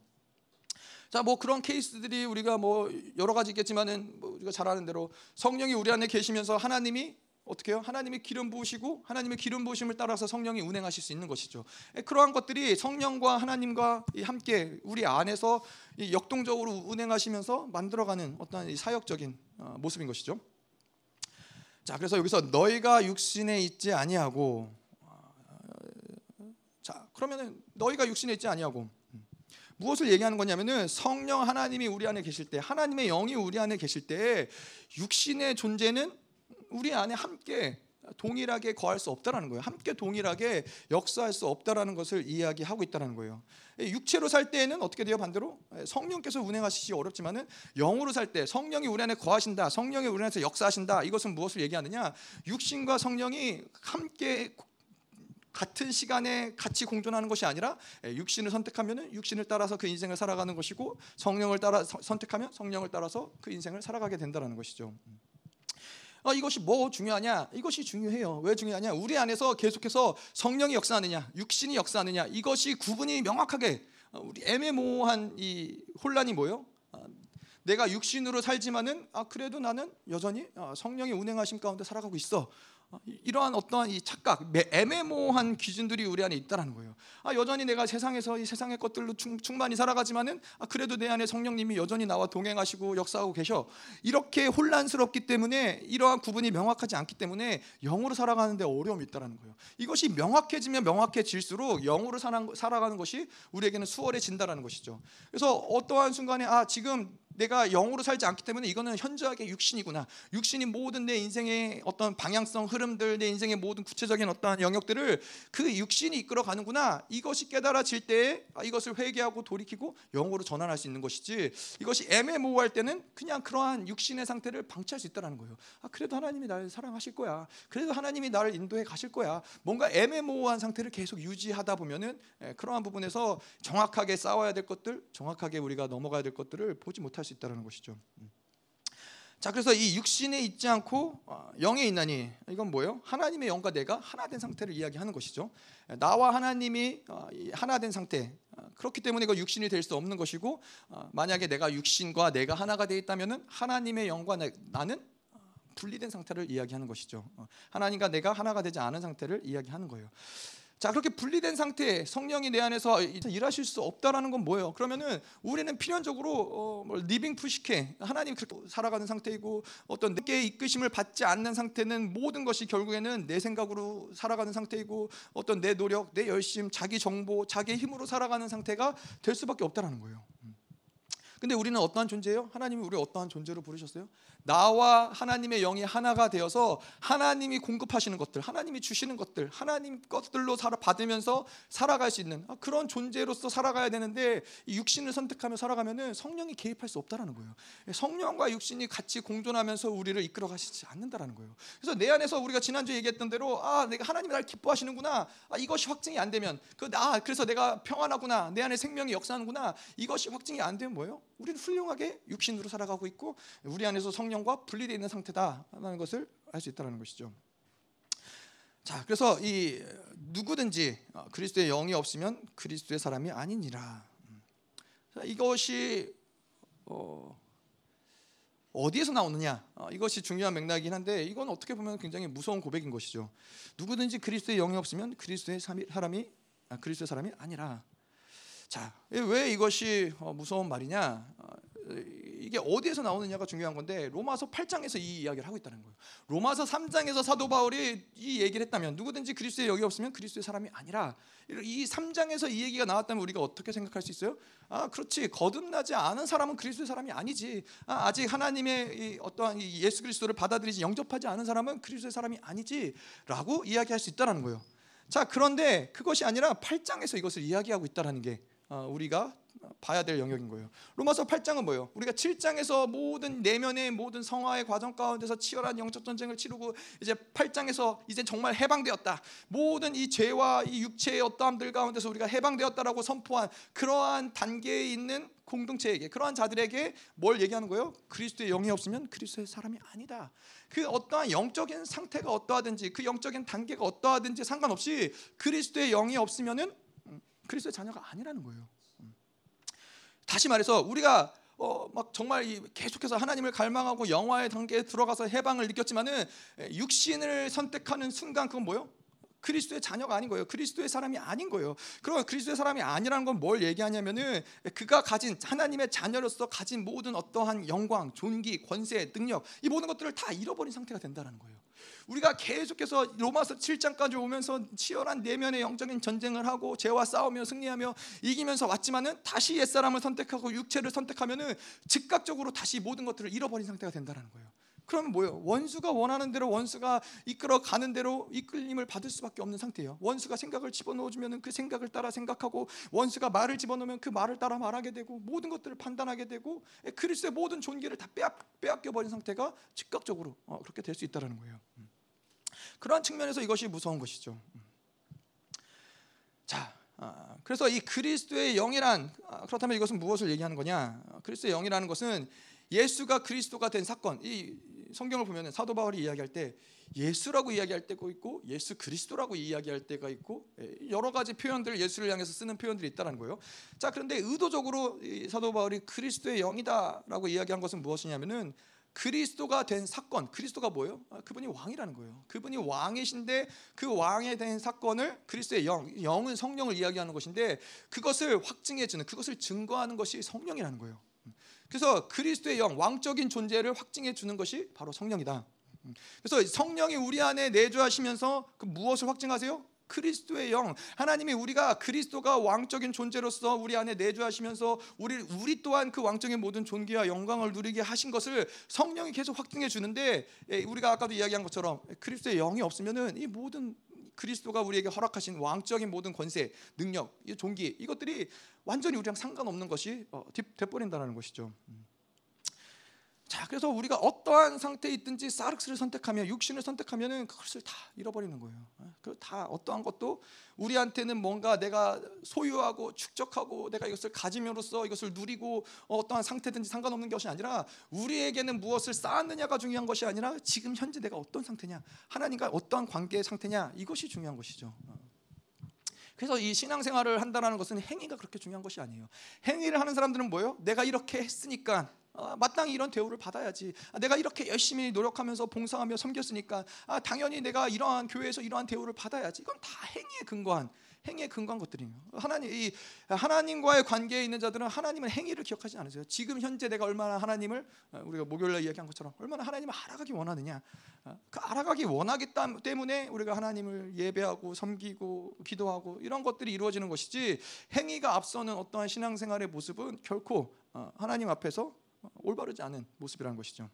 Speaker 1: 자, 뭐 그런 케이스들이 우리가 뭐 여러 가지 있겠지만은 뭐 우리가 잘 아는 대로 성령이 우리 안에 계시면서 하나님이 어떻게 해요? 하나님이 기름 부으시고 하나님의 기름 부으심을 따라서 성령이 운행하실 수 있는 것이죠. 예, 그러한 것들이 성령과 하나님과 함께 우리 안에서 역동적으로 운행하시면서 만들어가는 어떤 사역적인 어, 모습인 것이죠. 자, 그래서 여기서 너희가 육신에 있지 아니하고 어, 자, 그러면은 너희가 육신에 있지 아니하고 무엇을 얘기하는 거냐면은 성령 하나님이 우리 안에 계실 때 하나님의 영이 우리 안에 계실 때 육신의 존재는 우리 안에 함께 동일하게 거할 수 없다라는 거예요. 함께 동일하게 역사할 수 없다라는 것을 이야기하고 있다는 거예요. 육체로 살 때에는 어떻게 돼요? 반대로 성령께서 운행하시기 어렵지만은 영으로 살 때 성령이 우리 안에 거하신다. 성령이 우리 안에서 역사하신다. 이것은 무엇을 얘기하느냐? 육신과 성령이 함께 같은 시간에 같이 공존하는 것이 아니라 예, 육신을 선택하면 육신을 따라서 그 인생을 살아가는 것이고 성령을 따라 선택하면 성령을 따라서 그 인생을 살아가게 된다는 것이죠. 어, 이것이 뭐 중요하냐? 이것이 중요해요. 왜 중요하냐? 우리 안에서 계속해서 성령이 역사하느냐, 육신이 역사하느냐 이것이 구분이 명확하게 어, 우리 애매모호한 이 혼란이 뭐요? 어, 내가 육신으로 살지만은 아 그래도 나는 여전히 어, 성령의 운행하심 가운데 살아가고 있어. 이러한 어떠한 이 착각, 애매모호한 기준들이 우리 안에 있다라는 거예요. 아, 여전히 내가 세상에서 이 세상의 것들로 충, 충만히 살아가지만은 아, 그래도 내 안에 성령님이 여전히 나와 동행하시고 역사하고 계셔. 이렇게 혼란스럽기 때문에 이러한 구분이 명확하지 않기 때문에 영으로 살아가는데 어려움이 있다라는 거예요. 이것이 명확해지면 명확해질수록 영으로 살아가는 것이 우리에게는 수월해진다라는 것이죠. 그래서 어떠한 순간에 아 지금 내가 영으로 살지 않기 때문에 이거는 현저하게 육신이구나. 육신이 모든 내 인생의 어떤 방향성, 흐름들, 내 인생의 모든 구체적인 어떠한 영역들을 그 육신이 이끌어 가는구나. 이것이 깨달아질 때 아, 이것을 회개하고 돌이키고 영으로 전환할 수 있는 것이지. 이것이 애매모호할 때는 그냥 그러한 육신의 상태를 방치할 수 있다라는 거예요. 아, 그래도 하나님이 나를 사랑하실 거야. 그래도 하나님이 나를 인도해 가실 거야. 뭔가 애매모호한 상태를 계속 유지하다 보면은 예, 그러한 부분에서 정확하게 싸워야 될 것들, 정확하게 우리가 넘어가야 될 것들을 보지 못할 수 있다는 것이죠. 음. 자, 그래서 이 육신에 있지 않고 어, 영에 있나니 이건 뭐예요? 하나님의 영과 내가 하나된 상태를 이야기하는 것이죠. 나와 하나님이 어, 하나된 상태. 어, 그렇기 때문에 이거 육신이 될 수 없는 것이고 만약에 내가 육신과 내가 하나가 되어 있다면은 하나님의 영과 나는 분리된 상태를 이야기하는 것이죠. 하나님과 내가 하나가 되지 않은 상태를 이야기하는 거예요. 자 그렇게 분리된 상태에 성령이 내 안에서 일하실 수 없다라는 건 뭐예요? 그러면은 우리는 필연적으로 어, 뭐 living 푸시케 하나님 그렇게 살아가는 상태이고 어떤 내게 이끄심을 받지 않는 상태는 모든 것이 결국에는 내 생각으로 살아가는 상태이고 어떤 내 노력, 내 열심, 자기 정보, 자기 힘으로 살아가는 상태가 될 수밖에 없다라는 거예요. 음. 근데 우리는 어떠한 존재예요? 하나님이 우리 어떠한 존재로 부르셨어요? 나와 하나님의 영이 하나가 되어서 하나님이 공급하시는 것들, 하나님이 주시는 것들, 하나님 것들로 살아 받으면서 살아갈 수 있는 아, 그런 존재로서 살아가야 되는데 육신을 선택하며 살아가면은 성령이 개입할 수 없다라는 거예요. 성령과 육신이 같이 공존하면서 우리를 이끌어 가시지 않는다라는 거예요. 그래서 내 안에서 우리가 지난주에 얘기했던 대로 아, 내가 하나님이 날 기뻐하시는구나. 아, 이것이 확증이 안 되면 그나 그래서 내가 평안하구나. 내 안에 생명이 역사하는구나. 이것이 확증이 안 되면 뭐예요? 우리는 훌륭하게 육신으로 살아가고 있고 우리 안에서 성령 과 분리되어 있는 상태다라는 것을 알 수 있다는 것이죠. 자, 그래서 이 누구든지 어, 그리스도의 영이 없으면 그리스도의 사람이 아니니라. 이것이 어, 어디에서 나오느냐? 어, 이것이 중요한 맥락이긴 한데 이건 어떻게 보면 굉장히 무서운 고백인 것이죠. 누구든지 그리스도의 영이 없으면 그리스도의 사람이 아, 그리스도의 사람이 아니라. 자, 왜 이것이 어, 무서운 말이냐? 어, 이게 어디에서 나오느냐가 중요한 건데 로마서 8장에서 이 이야기를 하고 있다는 거예요. 로마서 3장에서 사도 바울이 이 얘기를 했다면 누구든지 그리스도의 영이 없으면 그리스도의 사람이 아니라 이 3장에서 이 얘기가 나왔다면 우리가 어떻게 생각할 수 있어요? 아 그렇지 거듭나지 않은 사람은 그리스도의 사람이 아니지. 아, 직 하나님의 어떠한 예수 그리스도를 받아들이지 영접하지 않은 사람은 그리스도의 사람이 아니지라고 이야기할 수 있다라는 거예요. 자 그런데 그것이 아니라 8장에서 이것을 이야기하고 있다라는 게 어, 우리가 봐야 될 영역인 거예요. 로마서 8장은 뭐예요? 우리가 7장에서 모든 내면의 모든 성화의 과정 가운데서 치열한 영적 전쟁을 치르고 이제 8장에서 이제 정말 해방되었다. 모든 이 죄와 이 육체의 어떠함들 가운데서 우리가 해방되었다라고 선포한 그러한 단계에 있는 공동체에게 그러한 자들에게 뭘 얘기하는 거예요? 그리스도의 영이 없으면 그리스도의 사람이 아니다. 그 어떠한 영적인 상태가 어떠하든지 그 영적인 단계가 어떠하든지 상관없이 그리스도의 영이 없으면은 음, 그리스도의 자녀가 아니라는 거예요. 다시 말해서 우리가 어, 막 정말 계속해서 하나님을 갈망하고 영화의 단계에 들어가서 해방을 느꼈지만은 육신을 선택하는 순간 그건 뭐요? 그리스도의 자녀가 아닌 거예요. 그리스도의 사람이 아닌 거예요. 그러면 그리스도의 사람이 아니라는 건 뭘 얘기하냐면은 그가 가진 하나님의 자녀로서 가진 모든 어떠한 영광, 존귀, 권세, 능력 이 모든 것들을 다 잃어버린 상태가 된다는 거예요. 우리가 계속해서 로마서 7장까지 오면서 치열한 내면의 영적인 전쟁을 하고 죄와 싸우며 승리하며 이기면서 왔지만은 다시 옛사람을 선택하고 육체를 선택하면은 즉각적으로 다시 모든 것들을 잃어버린 상태가 된다는 거예요. 그러면 뭐예요? 원수가 원하는 대로 원수가 이끌어 가는 대로 이끌림을 받을 수밖에 없는 상태예요. 원수가 생각을 집어넣어 주면은 그 생각을 따라 생각하고 원수가 말을 집어넣으면 그 말을 따라 말하게 되고 모든 것들을 판단하게 되고 그리스도의 모든 존귀를 다 빼앗, 겨 버린 상태가 즉각적으로 어, 그렇게 될 수 있다라는 거예요. 음. 그러한 측면에서 이것이 무서운 것이죠. 음. 자, 아, 그래서 이 그리스도의 영이란 아, 그렇다면 이것은 무엇을 얘기하는 거냐? 그리스도의 영이라는 것은 예수가 그리스도가 된 사건. 이 성경을 보면 사도 바울이 이야기할 때 예수라고 이야기할 때가 있고 예수 그리스도라고 이야기할 때가 있고 예, 여러 가지 표현들 예수를 향해서 쓰는 표현들이 있다는 거예요. 자 그런데 의도적으로 사도 바울이 그리스도의 영이다라고 이야기한 것은 무엇이냐면은 그리스도가 된 사건, 그리스도가 뭐예요? 아, 그분이 왕이라는 거예요. 그분이 왕이신데 그 왕에 대한 사건을 그리스도의 영, 영은 성령을 이야기하는 것인데 그것을 확증해 주는, 그것을 증거하는 것이 성령이라는 거예요. 그래서 그리스도의 영, 왕적인 존재를 확증해 주는 것이 바로 성령이다. 그래서 성령이 우리 안에 내주하시면서 그 무엇을 확증하세요? 그리스도의 영 하나님이 우리가 그리스도가 왕적인 존재로서 우리 안에 내주하시면서 우리 우리 또한 그 왕적인 모든 존귀와 영광을 누리게 하신 것을 성령이 계속 확증해 주는데 예, 우리가 아까도 이야기한 것처럼 그리스도의 영이 없으면은 이 모든 그리스도가 우리에게 허락하신 왕적인 모든 권세, 능력, 존귀 이것들이 완전히 우리랑 상관없는 것이 어, 돼버린다는 것이죠. 음. 자, 그래서 우리가 어떠한 상태에 있든지 사르스를 선택하면 육신을 선택하면은 그것을 다 잃어버리는 거예요. 어? 그다 어떠한 것도 우리한테는 뭔가 내가 소유하고 축적하고 내가 이것을 가짐으로써 이것을 누리고 어떠한 상태든지 상관없는 것이 아니라 우리에게는 무엇을 쌓았느냐가 중요한 것이 아니라 지금 현재 내가 어떤 상태냐, 하나님과 어떠한 관계의 상태냐 이것이 중요한 것이죠. 어. 그래서 이 신앙생활을 한다는 것은 행위가 그렇게 중요한 것이 아니에요. 행위를 하는 사람들은 뭐예요? 내가 이렇게 했으니까 어, 마땅히 이런 대우를 받아야지. 아, 내가 이렇게 열심히 노력하면서 봉사하며 섬겼으니까 아, 당연히 내가 이러한 교회에서 이러한 대우를 받아야지. 이건 다 행위에 근거한 행위에 근거한 것들이에요. 하나님 이 하나님과의 관계에 있는 자들은 하나님은 행위를 기억하지 않으세요. 지금 현재 내가 얼마나 하나님을 어, 우리가 목요일에 이야기한 것처럼 얼마나 하나님을 알아가기 원하느냐. 어, 그 알아가기 원하기 때문에 우리가 하나님을 예배하고 섬기고 기도하고 이런 것들이 이루어지는 것이지 행위가 앞서는 어떠한 신앙생활의 모습은 결코 하나님 앞에서 올바르지 않은 모습이라는 것이죠.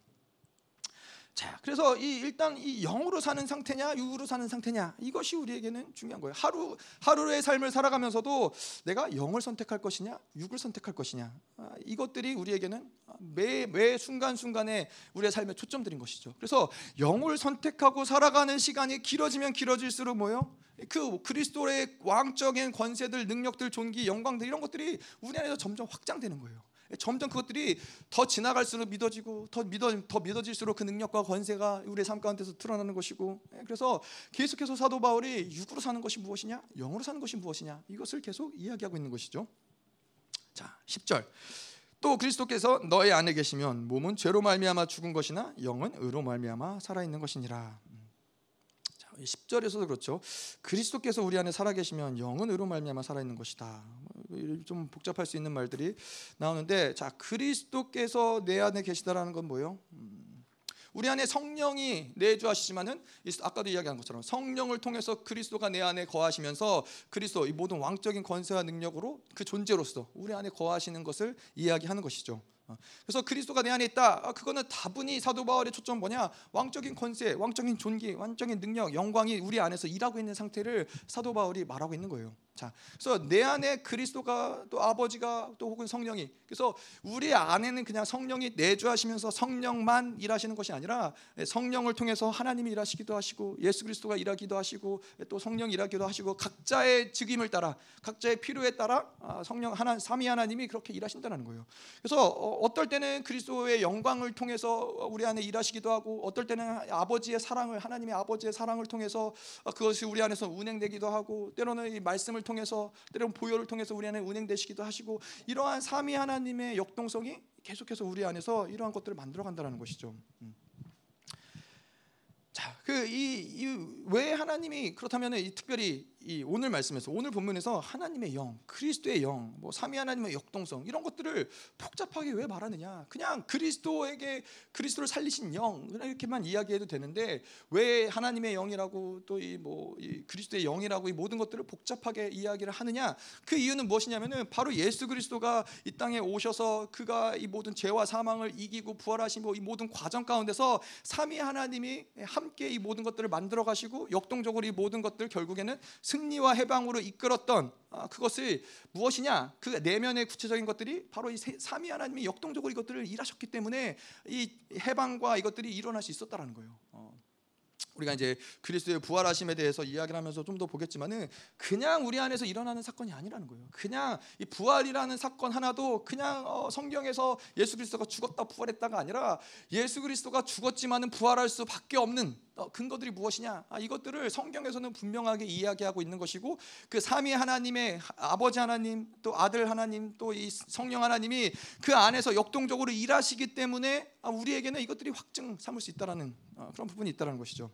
Speaker 1: 자, 그래서 이 일단 이 영으로 사는 상태냐, 육으로 사는 상태냐 이것이 우리에게는 중요한 거예요. 하루 하루의 삶을 살아가면서도 내가 영을 선택할 것이냐, 육을 선택할 것이냐 아, 이것들이 우리에게는 매, 매 순간 순간에 우리의 삶에 초점들인 것이죠. 그래서 영을 선택하고 살아가는 시간이 길어지면 길어질수록 뭐요? 그 그리스도의 왕적인 권세들, 능력들, 존귀, 영광들 이런 것들이 우리 안에서 점점 확장되는 거예요. 점점 그것들이 더 지나갈수록 믿어지고 더 믿어 더 믿어질수록 그 능력과 권세가 우리의 삶 가운데서 드러나는 것이고 예, 그래서 계속해서 사도 바울이 육으로 사는 것이 무엇이냐 영으로 사는 것이 무엇이냐 이것을 계속 이야기하고 있는 것이죠. 자 10절 또 그리스도께서 너의 안에 계시면 몸은 죄로 말미암아 죽은 것이나 영은 의로 말미암아 살아 있는 것이니라. 10절에서도 그렇죠. 그리스도께서 우리 안에 살아 계시면 영은 의로 말미암아 살아 있는 것이다. 좀 복잡할 수 있는 말들이 나오는데 자 그리스도께서 내 안에 계시다라는 건 뭐예요? 음, 우리 안에 성령이 내주하시지만은 아까도 이야기한 것처럼 성령을 통해서 그리스도가 내 안에 거하시면서 그리스도 이 모든 왕적인 권세와 능력으로 그 존재로서 우리 안에 거하시는 것을 이야기하는 것이죠. 어, 그래서 그리스도가 내 안에 있다. 아, 그거는 다분히 사도 바울의 초점 뭐냐? 왕적인 권세, 왕적인 존귀, 왕적인 능력, 영광이 우리 안에서 일하고 있는 상태를 사도 바울이 말하고 있는 거예요. 자, 그래서 내 안에 그리스도가 또 아버지가 또 혹은 성령이 그래서 우리 안에는 그냥 성령이 내주하시면서 성령만 일하시는 것이 아니라 성령을 통해서 하나님이 일하시기도 하시고 예수 그리스도가 일하기도 하시고 또 성령이 일하기도 하시고 각자의 직임을 따라 각자의 필요에 따라 아, 성령 하나 삼위 하나님이 그렇게 일하신다는 거예요. 그래서 어, 어떨 때는 그리스도의 영광을 통해서 우리 안에 일하시기도 하고 어떨 때는 아버지의 사랑을 하나님의 아버지의 사랑을 통해서 그것이 우리 안에서 운행되기도 하고 때로는 이 말씀을 통해서 때로는 보혈을 통해서 우리 안에 운행되시기도 하시고 이러한 삼위 하나님의 역동성이 계속해서 우리 안에서 이러한 것들을 만들어 간다는 것이죠. 음. 자, 그 이 왜 하나님이 그렇다면 이 특별히 이 오늘 말씀에서 오늘 본문에서 하나님의 영, 그리스도의 영, 뭐 삼위 하나님의 역동성 이런 것들을 복잡하게 왜 말하느냐? 그냥 그리스도에게 그리스도를 살리신 영 이렇게만 이야기해도 되는데 왜 하나님의 영이라고 또 이 뭐 이 그리스도의 영이라고 이 모든 것들을 복잡하게 이야기를 하느냐? 그 이유는 무엇이냐면은 바로 예수 그리스도가 이 땅에 오셔서 그가 이 모든 죄와 사망을 이기고 부활하시고 이 모든 과정 가운데서 삼위 하나님이 함께 이 모든 것들을 만들어 가시고 역동적으로 이 모든 것들 결국에는 승리와 해방으로 이끌었던 아, 그것을 무엇이냐? 그 내면의 구체적인 것들이 바로 이 삼위 하나님이 역동적으로 이것들을 일하셨기 때문에 이 해방과 이것들이 일어날 수 있었다라는 거예요. 어. 우리가 이제 그리스도의 부활하심에 대해서 이야기를 하면서 좀 더 보겠지만은 그냥 우리 안에서 일어나는 사건이 아니라는 거예요. 그냥 이 부활이라는 사건 하나도 그냥 어 성경에서 예수 그리스도가 죽었다 부활했다가 아니라 예수 그리스도가 죽었지만은 부활할 수밖에 없는 어 근거들이 무엇이냐? 아, 이것들을 성경에서는 분명하게 이야기하고 있는 것이고 그 삼위 하나님의 아버지 하나님 또 아들 하나님 또 이 성령 하나님이 그 안에서 역동적으로 일하시기 때문에 아, 우리에게는 이것들이 확증 삼을 수 있다라는 어, 그런 부분이 있다라는 것이죠.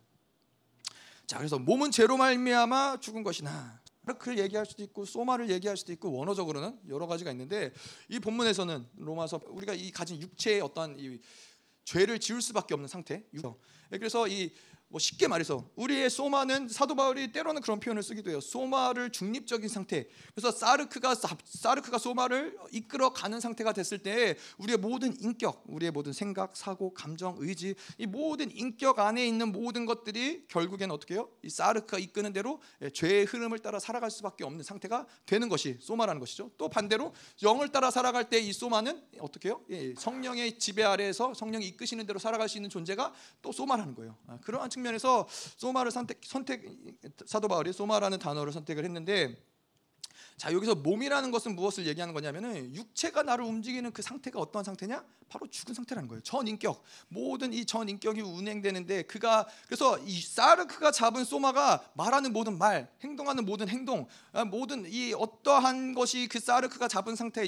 Speaker 1: 자, 그래서 몸은 죄로 말미암아 죽은 것이나 그를 얘기할 수도 있고 소마를 얘기할 수도 있고 원어적으로는 여러 가지가 있는데 이 본문에서는 로마서 우리가 이 가진 육체의 어떤 이 죄를 지을 수밖에 없는 상태. 그래서 이 뭐 쉽게 말해서 우리의 소마는 사도 바울이 때로는 그런 표현을 쓰기도 해요. 소마를 중립적인 상태. 그래서 사르크가 사르크가 소마를 이끌어 가는 상태가 됐을 때 우리의 모든 인격, 우리의 모든 생각, 사고, 감정, 의지 이 모든 인격 안에 있는 모든 것들이 결국엔 어떻게 해요? 이 사르크가 이끄는 대로 예, 죄의 흐름을 따라 살아갈 수밖에 없는 상태가 되는 것이 소마라는 것이죠. 또 반대로 영을 따라 살아갈 때 이 소마는 어떻게 해요? 예, 성령의 지배 아래에서 성령이 이끄시는 대로 살아갈 수 있는 존재가 또 소마라는 거예요. 아, 그러한 측 면에서 소마를 선택 선택 사도 바울이 소마라는 단어를 선택을 했는데 자 여기서 몸이라는 것은 무엇을 얘기하는 거냐면은 육체가 나를 움직이는 그 상태가 어떠한 상태냐? 바로 죽은 상태라는 거예요. 전 인격 모든 이 전 인격이 운행되는데 그가 그래서 이 사르크가 잡은 소마가 말하는 모든 말, 행동하는 모든 행동, 아, 모든 이 어떠한 것이 그 사르크가 잡은 상태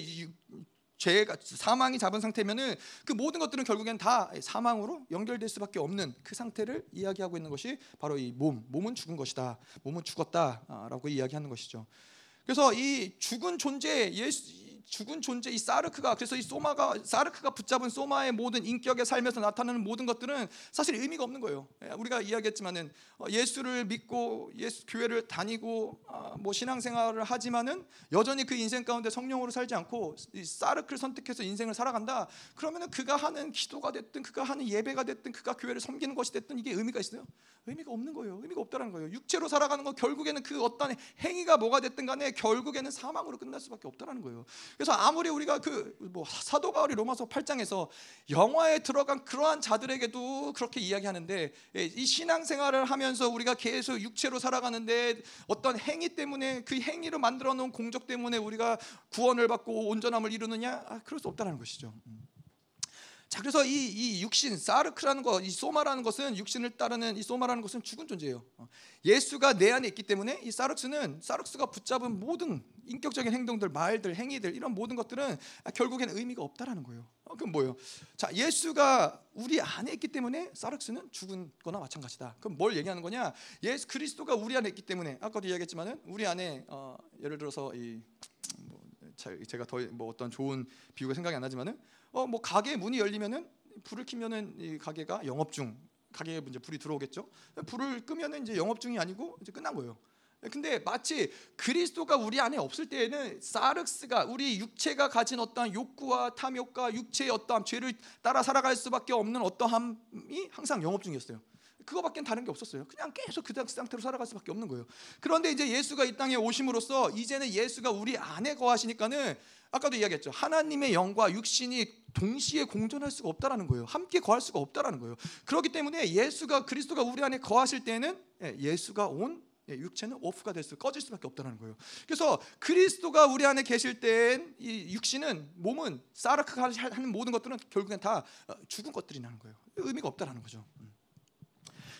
Speaker 1: 죄가 사망이 잡은 상태면은 그 모든 것들은 결국엔 다 사망으로 연결될 수밖에 없는 그 상태를 이야기하고 있는 것이 바로 이 몸, 몸은 죽은 것이다. 몸은 죽었다라고 이야기하는 것이죠. 그래서 이 죽은 존재 예수 죽은 존재 이 사르크가 그래서 이 소마가 사르크가 붙잡은 소마의 모든 인격의 삶에서 나타나는 모든 것들은 사실 의미가 없는 거예요. 예, 우리가 이야기했지만은 어, 예수를 믿고 예수 교회를 다니고 아, 뭐 신앙생활을 하지만은 여전히 그 인생 가운데 성령으로 살지 않고 이 사르크를 선택해서 인생을 살아간다. 그러면은 그가 하는 기도가 됐든 그가 하는 예배가 됐든 그가 교회를 섬기는 것이 됐든 이게 의미가 있어요? 의미가 없는 거예요. 의미가 없다는 거예요. 육체로 살아가는 거 결국에는 그 어떤 행위가 뭐가 됐든 간에 결국에는 사망으로 끝날 수밖에 없다는 거예요. 그래서 아무리 우리가 그 뭐 사도 바울이 로마서 8장에서 영화에 들어간 그러한 자들에게도 그렇게 이야기하는데 예, 이 신앙생활을 하면서 우리가 계속 육체로 살아가는데 어떤 행위 때문에 그 행위를 만들어 놓은 공적 때문에 우리가 구원을 받고 온전함을 이루느냐? 아, 그럴 수 없다는 것이죠. 음. 자 그래서 이, 이 육신 사르크라는 것, 이 소마라는 것은 육신을 따르는 이 소마라는 것은 죽은 존재예요. 어. 예수가 내 안에 있기 때문에 이 사르크는 사르크가 붙잡은 모든 인격적인 행동들, 말들, 행위들 이런 모든 것들은 결국에는 의미가 없다라는 거예요. 어, 그럼 뭐예요? 자 예수가 우리 안에 있기 때문에 사르크는 죽은 거나 마찬가지다. 그럼 뭘 얘기하는 거냐? 예수 그리스도가 우리 안에 있기 때문에 아까도 이야기했지만은 우리 안에 어, 예를 들어서 이 제가 더 뭐 어떤 좋은 비유가 생각이 안 나지만은 어 뭐 가게 문이 열리면은 불을 켜면은 이 가게가 영업 중 가게에 이제 불이 들어오겠죠. 불을 끄면은 이제 영업 중이 아니고 이제 끝난 거예요. 근데 마치 그리스도가 우리 안에 없을 때에는 사르스가 우리 육체가 가진 어떠한 욕구와 탐욕과 육체의 어떠한 죄를 따라 살아갈 수밖에 없는 어떠함이 항상 영업 중이었어요. 그거밖엔 다른 게 없었어요. 그냥 계속 그 상태로 살아갈 수밖에 없는 거예요. 그런데 이제 예수가 이 땅에 오심으로써 이제는 예수가 우리 안에 거하시니까는 아까도 이야기했죠. 하나님의 영과 육신이 동시에 공존할 수가 없다라는 거예요. 함께 거할 수가 없다라는 거예요. 그렇기 때문에 예수가 그리스도가 우리 안에 거하실 때는 예, 예수가 온 예, 육체는 오프가 될 수, 꺼질 수밖에 없다는 거예요. 그래서 그리스도가 우리 안에 계실 때이 육신은 몸은 사르크가 하는 모든 것들은 결국엔 다 어, 죽은 것들이 나는 거예요. 의미가 없다라는 거죠. 음.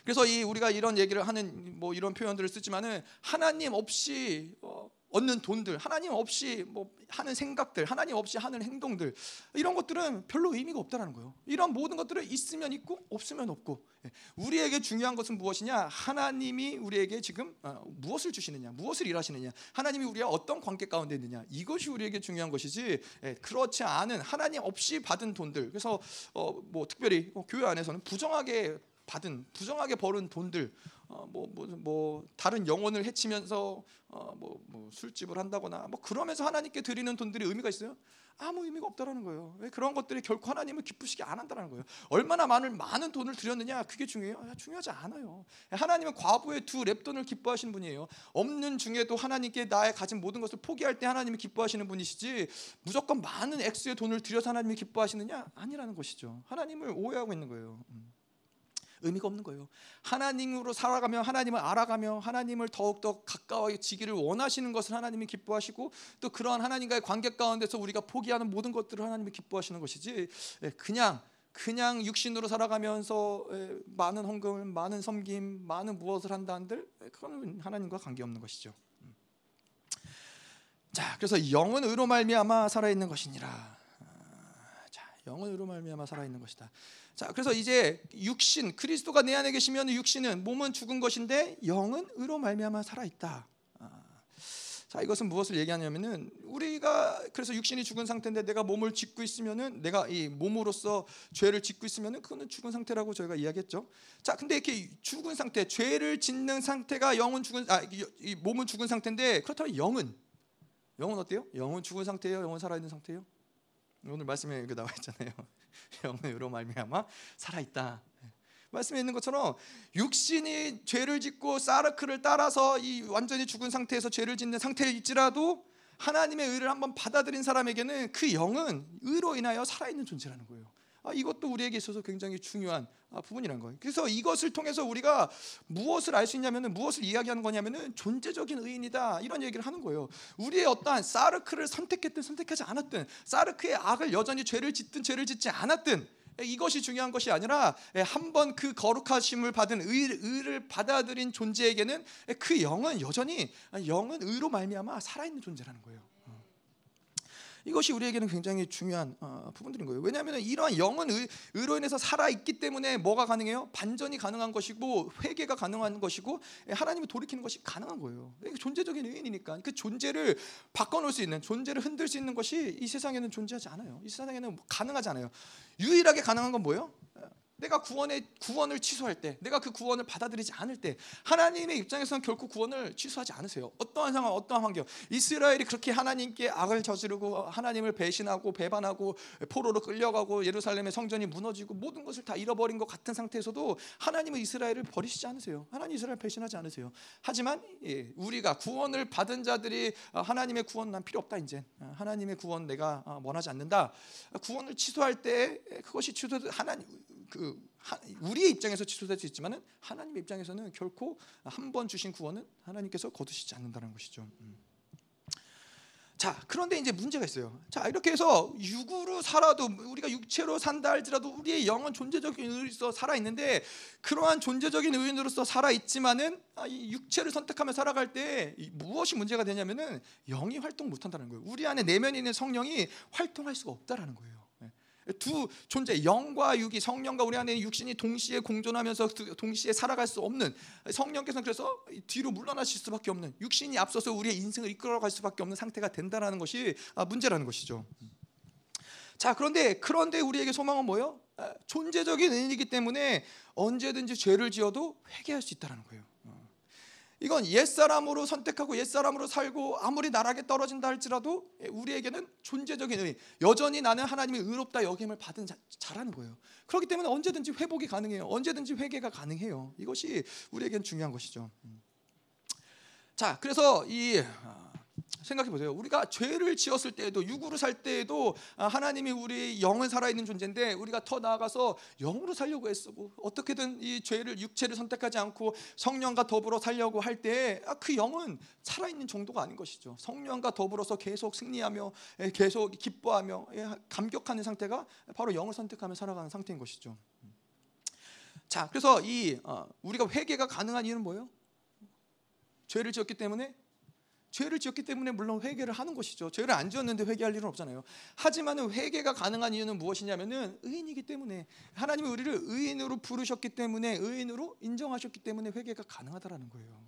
Speaker 1: 그래서 이 우리가 이런 얘기를 하는 뭐 이런 표현들을 쓰지만은 하나님 없이 어, 얻는 돈들, 하나님 없이 뭐 하는 생각들, 하나님 없이 하는 행동들 이런 것들은 별로 의미가 없다라는 거예요. 이런 모든 것들은 있으면 있고 없으면 없고 예. 우리에게 중요한 것은 무엇이냐? 하나님이 우리에게 지금 어, 무엇을 주시느냐, 무엇을 일하시느냐, 하나님이 우리와 어떤 관계 가운데 있느냐 이것이 우리에게 중요한 것이지 예, 그렇지 않은 하나님 없이 받은 돈들 그래서 어, 뭐 특별히 뭐 교회 안에서는 부정하게 받은 부정하게 벌은 돈들 어, 뭐, 뭐, 뭐 다른 영혼을 해치면서 어, 뭐, 뭐 술집을 한다거나 뭐 그러면서 하나님께 드리는 돈들이 의미가 있어요? 아무 의미가 없다라는 거예요. 왜 그런 것들이 결코 하나님을 기쁘시게 안 한다는 거예요. 얼마나 많은 많은 돈을 드렸느냐 그게 중요해요? 아, 중요하지 않아요. 하나님은 과부의 두 랩돈을 기뻐하시는 분이에요. 없는 중에도 하나님께 나의 가진 모든 것을 포기할 때 하나님이 기뻐하시는 분이시지 무조건 많은 액수의 돈을 들여서 하나님이 기뻐하시느냐 아니라는 것이죠. 하나님을 오해하고 있는 거예요. 음. 의미가 없는 거예요. 하나님으로 살아가며 하나님을 알아가며 하나님을 더욱더 가까워지기를 원하시는 것을 하나님이 기뻐하시고 또 그러한 하나님과의 관계 가운데서 우리가 포기하는 모든 것들을 하나님이 기뻐하시는 것이지 예, 그냥 그냥 육신으로 살아가면서 예, 많은 헌금을 많은 섬김 많은 무엇을 한다 한들 예, 그거는 하나님과 관계없는 것이죠. 음. 자, 그래서 영은 의로 말미암아 살아 있는 것이니라. 의로 말미암아 살아 있는 것이다. 자, 그래서 이제 육신 그리스도가 내 안에 계시면 육신은 몸은 죽은 것인데 영은 의로 말미암아 살아 있다. 아, 자, 이것은 무엇을 얘기하냐면은 우리가 그래서 육신이 죽은 상태인데 내가 몸을 짓고 있으면은 내가 이 몸으로서 죄를 짓고 있으면은 그거는 죽은 상태라고 저희가 이야기했죠. 자, 근데 이렇게 죽은 상태, 죄를 짓는 상태가 영은 죽은 아, 이 몸은 죽은 상태인데 그렇다면 영은 영은 어때요? 영은 죽은 상태예요? 영은 살아 있는 상태예요? 오늘 말씀에 이렇게 나와 있잖아요. 영으로 말미암아 살아 있다. 말씀에 있는 것처럼 육신이 죄를 짓고 사르크를 따라서 이 완전히 죽은 상태에서 죄를 짓는 상태에 있지라도 하나님의 의를 한번 받아들인 사람에게는 그 영은 의로 인하여 살아있는 존재라는 거예요. 아, 이것도 우리에게 있어서 굉장히 중요한 아, 부분이라는 거예요. 그래서 이것을 통해서 우리가 무엇을 알 수 있냐면은 무엇을 이야기하는 거냐면은 존재적인 의인이다 이런 얘기를 하는 거예요. 우리의 어떠한 사르크를 선택했든 선택하지 않았든 사르크의 악을 여전히 죄를 짓든 죄를 짓지 않았든 이것이 중요한 것이 아니라 한 번 그 거룩하심을 받은 의, 를 받아들인 존재에게는 그 영은 여전히 영은 의로 말미암아 살아있는 존재라는 거예요. 이것이 우리에게는 굉장히 중요한 어, 부분들인 거예요. 왜냐하면 이러한 영은 의, 로 인해서 살아 있기 때문에 뭐가 가능해요? 반전이 가능한 것이고 회개가 가능한 것이고 예, 하나님을 돌이키는 것이 가능한 거예요. 존재적인 의인이니까 그 존재를 바꿔놓을 수 있는 존재를 흔들 수 있는 것이 이 세상에는 존재하지 않아요. 이 세상에는 가능하지 않아요. 유일하게 가능한 건 뭐예요? 내가 구원의 구원을 취소할 때, 내가 그 구원을 받아들이지 않을 때, 하나님의 입장에서는 결코 구원을 취소하지 않으세요. 어떠한 상황, 어떠한 환경, 이스라엘이 그렇게 하나님께 악을 저지르고 하나님을 배신하고 배반하고 포로로 끌려가고 예루살렘의 성전이 무너지고 모든 것을 다 잃어버린 것 같은 상태에서도 하나님은 이스라엘을 버리시지 않으세요. 하나님 이스라엘 배신하지 않으세요. 하지만 예, 우리가 구원을 받은 자들이 하나님의 구원 난 필요 없다 이제 하나님의 구원 내가 원하지 않는다. 구원을 취소할 때 그것이 취소 하나님 그 우리의 입장에서 취소될 수 있지만은 하나님의 입장에서는 결코 한 번 주신 구원은 하나님께서 거두시지 않는다는 것이죠. 음. 자, 그런데 이제 문제가 있어요. 자, 이렇게 해서 육으로 살아도 우리가 육체로 산다 할지라도 우리의 영은 존재적인 의로서 살아 있는데 그러한 존재적인 의인으로서 살아 있지만은 아, 이 육체를 선택하며 살아갈 때 무엇이 문제가 되냐면은 영이 활동 못 한다는 거예요. 우리 안에 내면에 있는 성령이 활동할 수가 없다라는 거예요. 두 존재 영과 육이 성령과 우리 안에 육신이 동시에 공존하면서 동시에 살아갈 수 없는 성령께서는 그래서 뒤로 물러나실 수밖에 없는 육신이 앞서서 우리의 인생을 이끌어갈 수밖에 없는 상태가 된다라는 것이 아, 문제라는 것이죠. 자 그런데 그런데 우리에게 소망은 뭐요? 아, 존재적인 은이기 때문에 언제든지 죄를 지어도 회개할 수 있다는 거예요. 이건 옛사람으로 선택하고 옛사람으로 살고 아무리 나락에 떨어진다 할지라도 우리에게는 존재적인 의 여전히 나는 하나님의 의롭다 여김을 받은 자, 자라는 거예요. 그렇기 때문에 언제든지 회복이 가능해요. 언제든지 회개가 가능해요. 이것이 우리에겐 중요한 것이죠. 음. 자, 그래서 이 생각해 보세요. 우리가 죄를 지었을 때에도 육으로 살 때에도 아, 하나님이 우리 영은 살아 있는 존재인데 우리가 더 나아가서 영으로 살려고 애쓰고 어떻게든 이 죄를 육체를 선택하지 않고 성령과 더불어 살려고 할 때그 아, 영은 살아 있는 정도가 아닌 것이죠. 성령과 더불어서 계속 승리하며 계속 기뻐하며 감격하는 상태가 바로 영을 선택하며 살아가는 상태인 것이죠. 자, 그래서 이 어, 우리가 회개가 가능한 이유는 뭐예요? 죄를 지었기 때문에 죄를 지었기 때문에 물론 회개를 하는 것이죠. 죄를 안 지었는데 회개할 일은 없잖아요. 하지만 회개가 가능한 이유는 무엇이냐면은 의인이기 때문에 하나님이 우리를 의인으로 부르셨기 때문에 의인으로 인정하셨기 때문에 회개가 가능하다라는 거예요.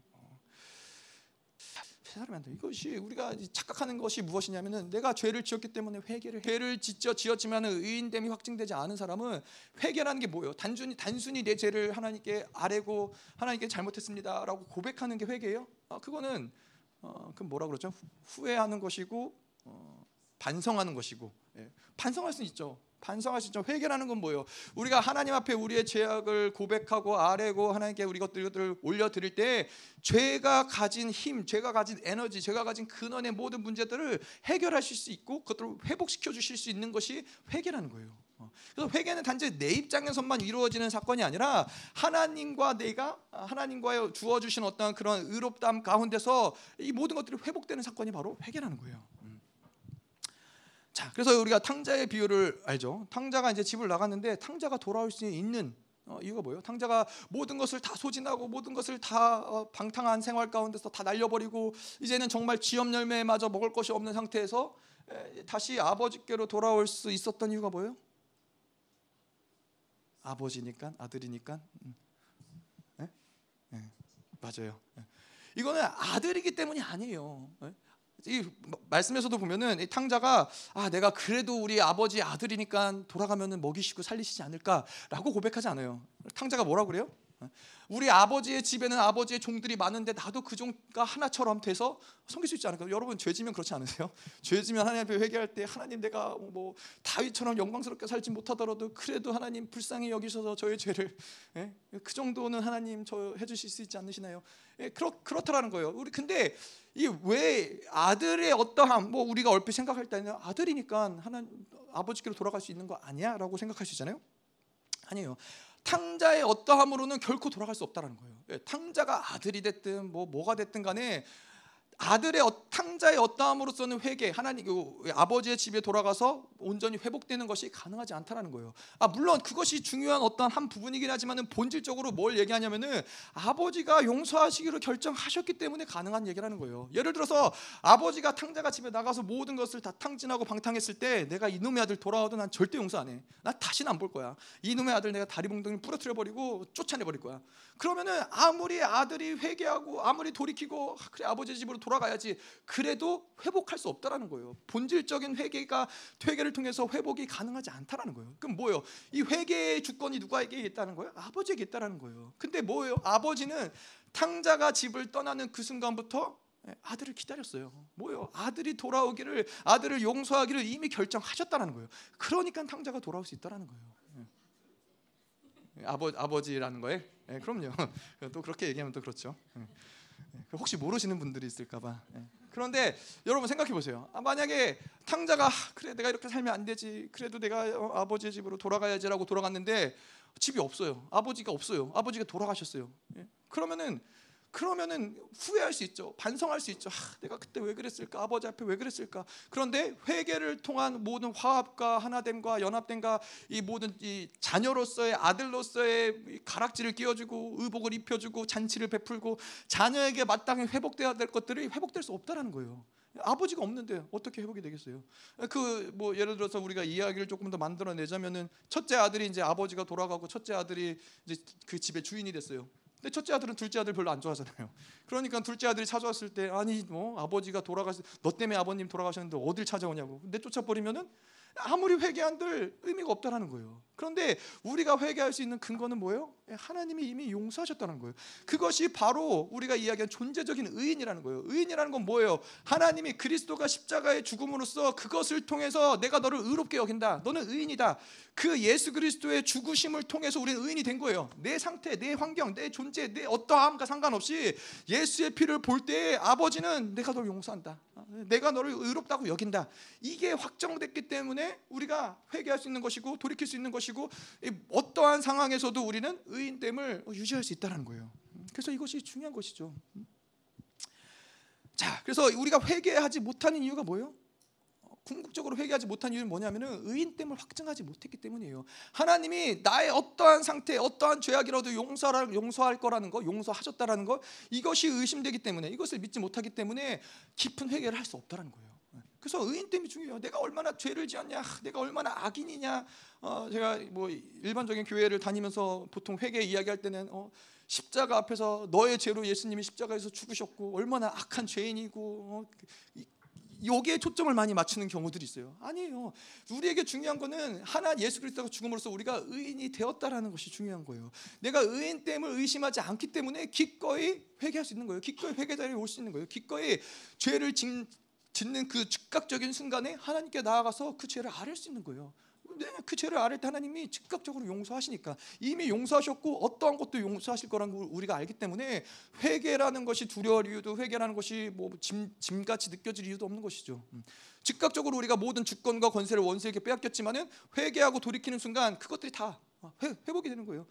Speaker 1: 안 돼. 이것이 우리가 착각하는 것이 무엇이냐면은 내가 죄를 지었기 때문에 회개를 죄를 짓져 지었지만 의인됨이 확증되지 않은 사람은 회개라는 게 뭐예요? 단순히 단순히 내 죄를 하나님께 아뢰고 하나님께 잘못했습니다라고 고백하는 게 회개예요? 아, 그거는 어, 그 뭐라 그러죠? 후회하는 것이고 어, 반성하는 것이고 예. 반성할 수 있죠. 반성할 수 있죠. 회개라는 건 뭐예요? 우리가 하나님 앞에 우리의 죄악을 고백하고 아뢰고 하나님께 우리 것들을 올려 드릴 때 죄가 가진 힘, 죄가 가진 에너지, 죄가 가진 근원의 모든 문제들을 해결하실 수 있고 그것들을 회복시켜 주실 수 있는 것이 회개라는 거예요. 어. 그래서 회개는 단지 내 입장에서만 이루어지는 사건이 아니라 하나님과 내가 하나님과 주어 주신 어떤 그런 의롭담 가운데서 이 모든 것들이 회복되는 사건이 바로 회개라는 거예요. 음. 자, 그래서 우리가 탕자의 비유를 알죠. 탕자가 이제 집을 나갔는데 탕자가 돌아올 수 있는 어, 이유가 뭐예요? 탕자가 모든 것을 다 소진하고 모든 것을 다 어, 방탕한 생활 가운데서 다 날려버리고 이제는 정말 지엽 열매마저 먹을 것이 없는 상태에서 에, 다시 아버지께로 돌아올 수 있었던 이유가 뭐예요? 아버지니까 아들이니까 네? 네, 맞아요. 예. 이거는 아들이기 때문이 아니에요. 이 말씀에서도 보면은 이 탕자가 아 내가 그래도 우리 아버지 아들이니까 돌아가면은 먹이시고 살리시지 않을까라고 고백하지 않아요. 탕자가 뭐라 그래요? 우리 아버지의 집에는 아버지의 종들이 많은데 나도 그 종가 하나처럼 돼서 섬길 수 있지 않을까? 여러분 죄지면 그렇지 않으세요? 죄지면 하나님 앞에 회개할 때 하나님 내가 뭐 다윗처럼 영광스럽게 살지 못하더라도 그래도 하나님 불쌍히 여기셔서 저의 죄를 예? 그 정도는 하나님 저 해주실 수 있지 않으시나요? 예, 그렇 그렇다라는 거예요. 우리 근데 이 왜 아들의 어떠함 뭐 우리가 얼핏 생각할 때는 아들이니까 하나님 아버지께로 돌아갈 수 있는 거 아니야라고 있잖아요. 아니에요. 탕자의 어떠함으로는 결코 돌아갈 수 없다라는 거예요. 예, 탕자가 아들이 됐든 뭐 뭐가 됐든 간에 아들의 어, 탕자의 어떠함으로서는 회개 하나님 그 아버지의 집에 돌아가서 온전히 회복되는 것이 가능하지 않다라는 거예요. 아 물론 그것이 중요한 어떤 한 부분이긴 하지만은 본질적으로 뭘 얘기하냐면은 아버지가 용서하시기로 결정하셨기 때문에 가능한 얘기라는 거예요. 예를 들어서 아버지가 탕자가 집에 나가서 모든 것을 다 탕진하고 방탕했을 때 내가 이놈의 아들 돌아와도 난 절대 용서 안 해. 나 다시는 안 볼 거야. 이놈의 아들 내가 다리 봉둥이 부러뜨려 버리고 쫓아내 버릴 거야. 그러면은 아무리 아들이 회개하고 아무리 돌이키고 아, 그래 아버지 집으로 돌아가야지 그래도 회복할 수 없다라는 거예요. 본질적인 회개가 회개를 통해서 회복이 가능하지 않다라는 거예요. 그럼 뭐예요? 이 회개의 주권이 누구에게 있다는 거예요? 아버지에게 있다라는 거예요. 근데 뭐예요? 아버지는 탕자가 집을 떠나는 그 순간부터 아들을 기다렸어요. 뭐요? 아들이 돌아오기를 아들을 용서하기를 이미 결정하셨다는 거예요. 그러니까 탕자가 돌아올 수 있다라는 거예요. 아버 아버지라는 거에 예, 그럼요. 또 그렇게 얘기하면 또 그렇죠. 예. 예, 혹시 모르시는 분들이 있을까봐. 예. 그런데 여러분 생각해 보세요. 아, 만약에 탕자가 그래 내가 이렇게 살면 안 되지. 그래도 내가 어, 아버지의 집으로 돌아가야지라고 돌아갔는데 집이 없어요. 아버지가 없어요. 아버지가 돌아가셨어요. 예. 그러면은 그러면은 후회할 수 있죠. 반성할 수 있죠. 아, 내가 그때 왜 그랬을까? 아버지 앞에 왜 그랬을까? 그런데 회개를 통한 모든 화합과 하나됨과 연합됨과 이 모든 이 자녀로서의 아들로서의 가락지를 끼워주고 의복을 입혀주고 잔치를 베풀고 자녀에게 마땅히 회복돼야 될 것들이 회복될 수 없다라는 거예요. 아버지가 없는데 어떻게 회복이 되겠어요? 그 뭐 예를 들어서 우리가 이야기를 조금 더 만들어내자면은 첫째 아들이 이제 아버지가 돌아가고 첫째 아들이 이제 그 집의 주인이 됐어요. 근데 첫째 아들은 둘째 아들 별로 안 좋아하잖아요. 그러니까 둘째 아들이 찾아왔을 때 아니 뭐 아버지가 돌아가서 너 때문에 아버님 돌아가셨는데 어딜 찾아오냐고. 근데 쫓아버리면은 아무리 회개한들 의미가 없다라는 거예요. 그런데 우리가 회개할 수 있는 근거는 뭐예요? 예, 하나님이 이미 용서하셨다는 거예요. 그것이 바로 우리가 이야기한 존재적인 의인이라는 거예요. 의인이라는 건 뭐예요? 하나님이 그리스도가 십자가의 죽음으로써 그것을 통해서 내가 너를 의롭게 여긴다. 너는 의인이다. 그 예수 그리스도의 죽으심을 통해서 우리는 의인이 된 거예요. 내 상태, 내 환경, 내 존재, 내 어떠함과 상관없이 예수의 피를 볼 때 아버지는 내가 너를 용서한다. 내가 너를 의롭다고 여긴다. 이게 확정됐기 때문에 우리가 회개할 수 있는 것이고 돌이킬 수 있는 것이 고 어떠한 상황에서도 우리는 의인됨을 유지할 수 있다는 거예요. 그래서 이것이 중요한 것이죠. 자, 그래서 우리가 회개하지 못하는 이유가 뭐예요? 궁극적으로 회개하지 못한 이유는 뭐냐면은 의인됨을 확증하지 못했기 때문이에요. 하나님이 나의 어떠한 상태, 어떠한 죄악이라도 용서할 용서할 거라는 거, 용서하셨다라는 거 이것이 의심되기 때문에 이것을 믿지 못하기 때문에 깊은 회개를 할 수 없다라는 거예요. 그래서 의인 됨이 중요해요. 내가 얼마나 죄를 지었냐, 내가 얼마나 악인이냐. 어, 제가 뭐 일반적인 교회를 다니면서 보통 회개 이야기할 때는 어, 십자가 앞에서 너의 죄로 예수님이 십자가에서 죽으셨고 얼마나 악한 죄인이고 어, 여기에 초점을 많이 맞추는 경우들이 있어요. 아니에요. 우리에게 중요한 거는 하나 예수 그리스도가 죽음으로써 우리가 의인이 되었다라는 것이 중요한 거예요. 내가 의인 됨을 의심하지 않기 때문에 기꺼이 회개할 수 있는 거예요. 기꺼이 회개 자리에 올 수 있는 거예요. 기꺼이 죄를 짓, 짓는 그 즉각적인 순간에 하나님께 나아가서 그 죄를 아뢰 수 있는 거예요. 그 죄를 아뢰 때 하나님이 즉각적으로 용서하시니까 이미 용서하셨고 어떠한 것도 용서하실 거라는 걸 우리가 알기 때문에 회개라는 것이 두려울 이유도 회개라는 것이 뭐 짐, 짐같이 느껴질 이유도 없는 것이죠. 음. 즉각적으로 우리가 모든 주권과 권세를 원수에게 빼앗겼지만은 회개하고 돌이키는 순간 그것들이 다 회, 회복이 되는 거예요.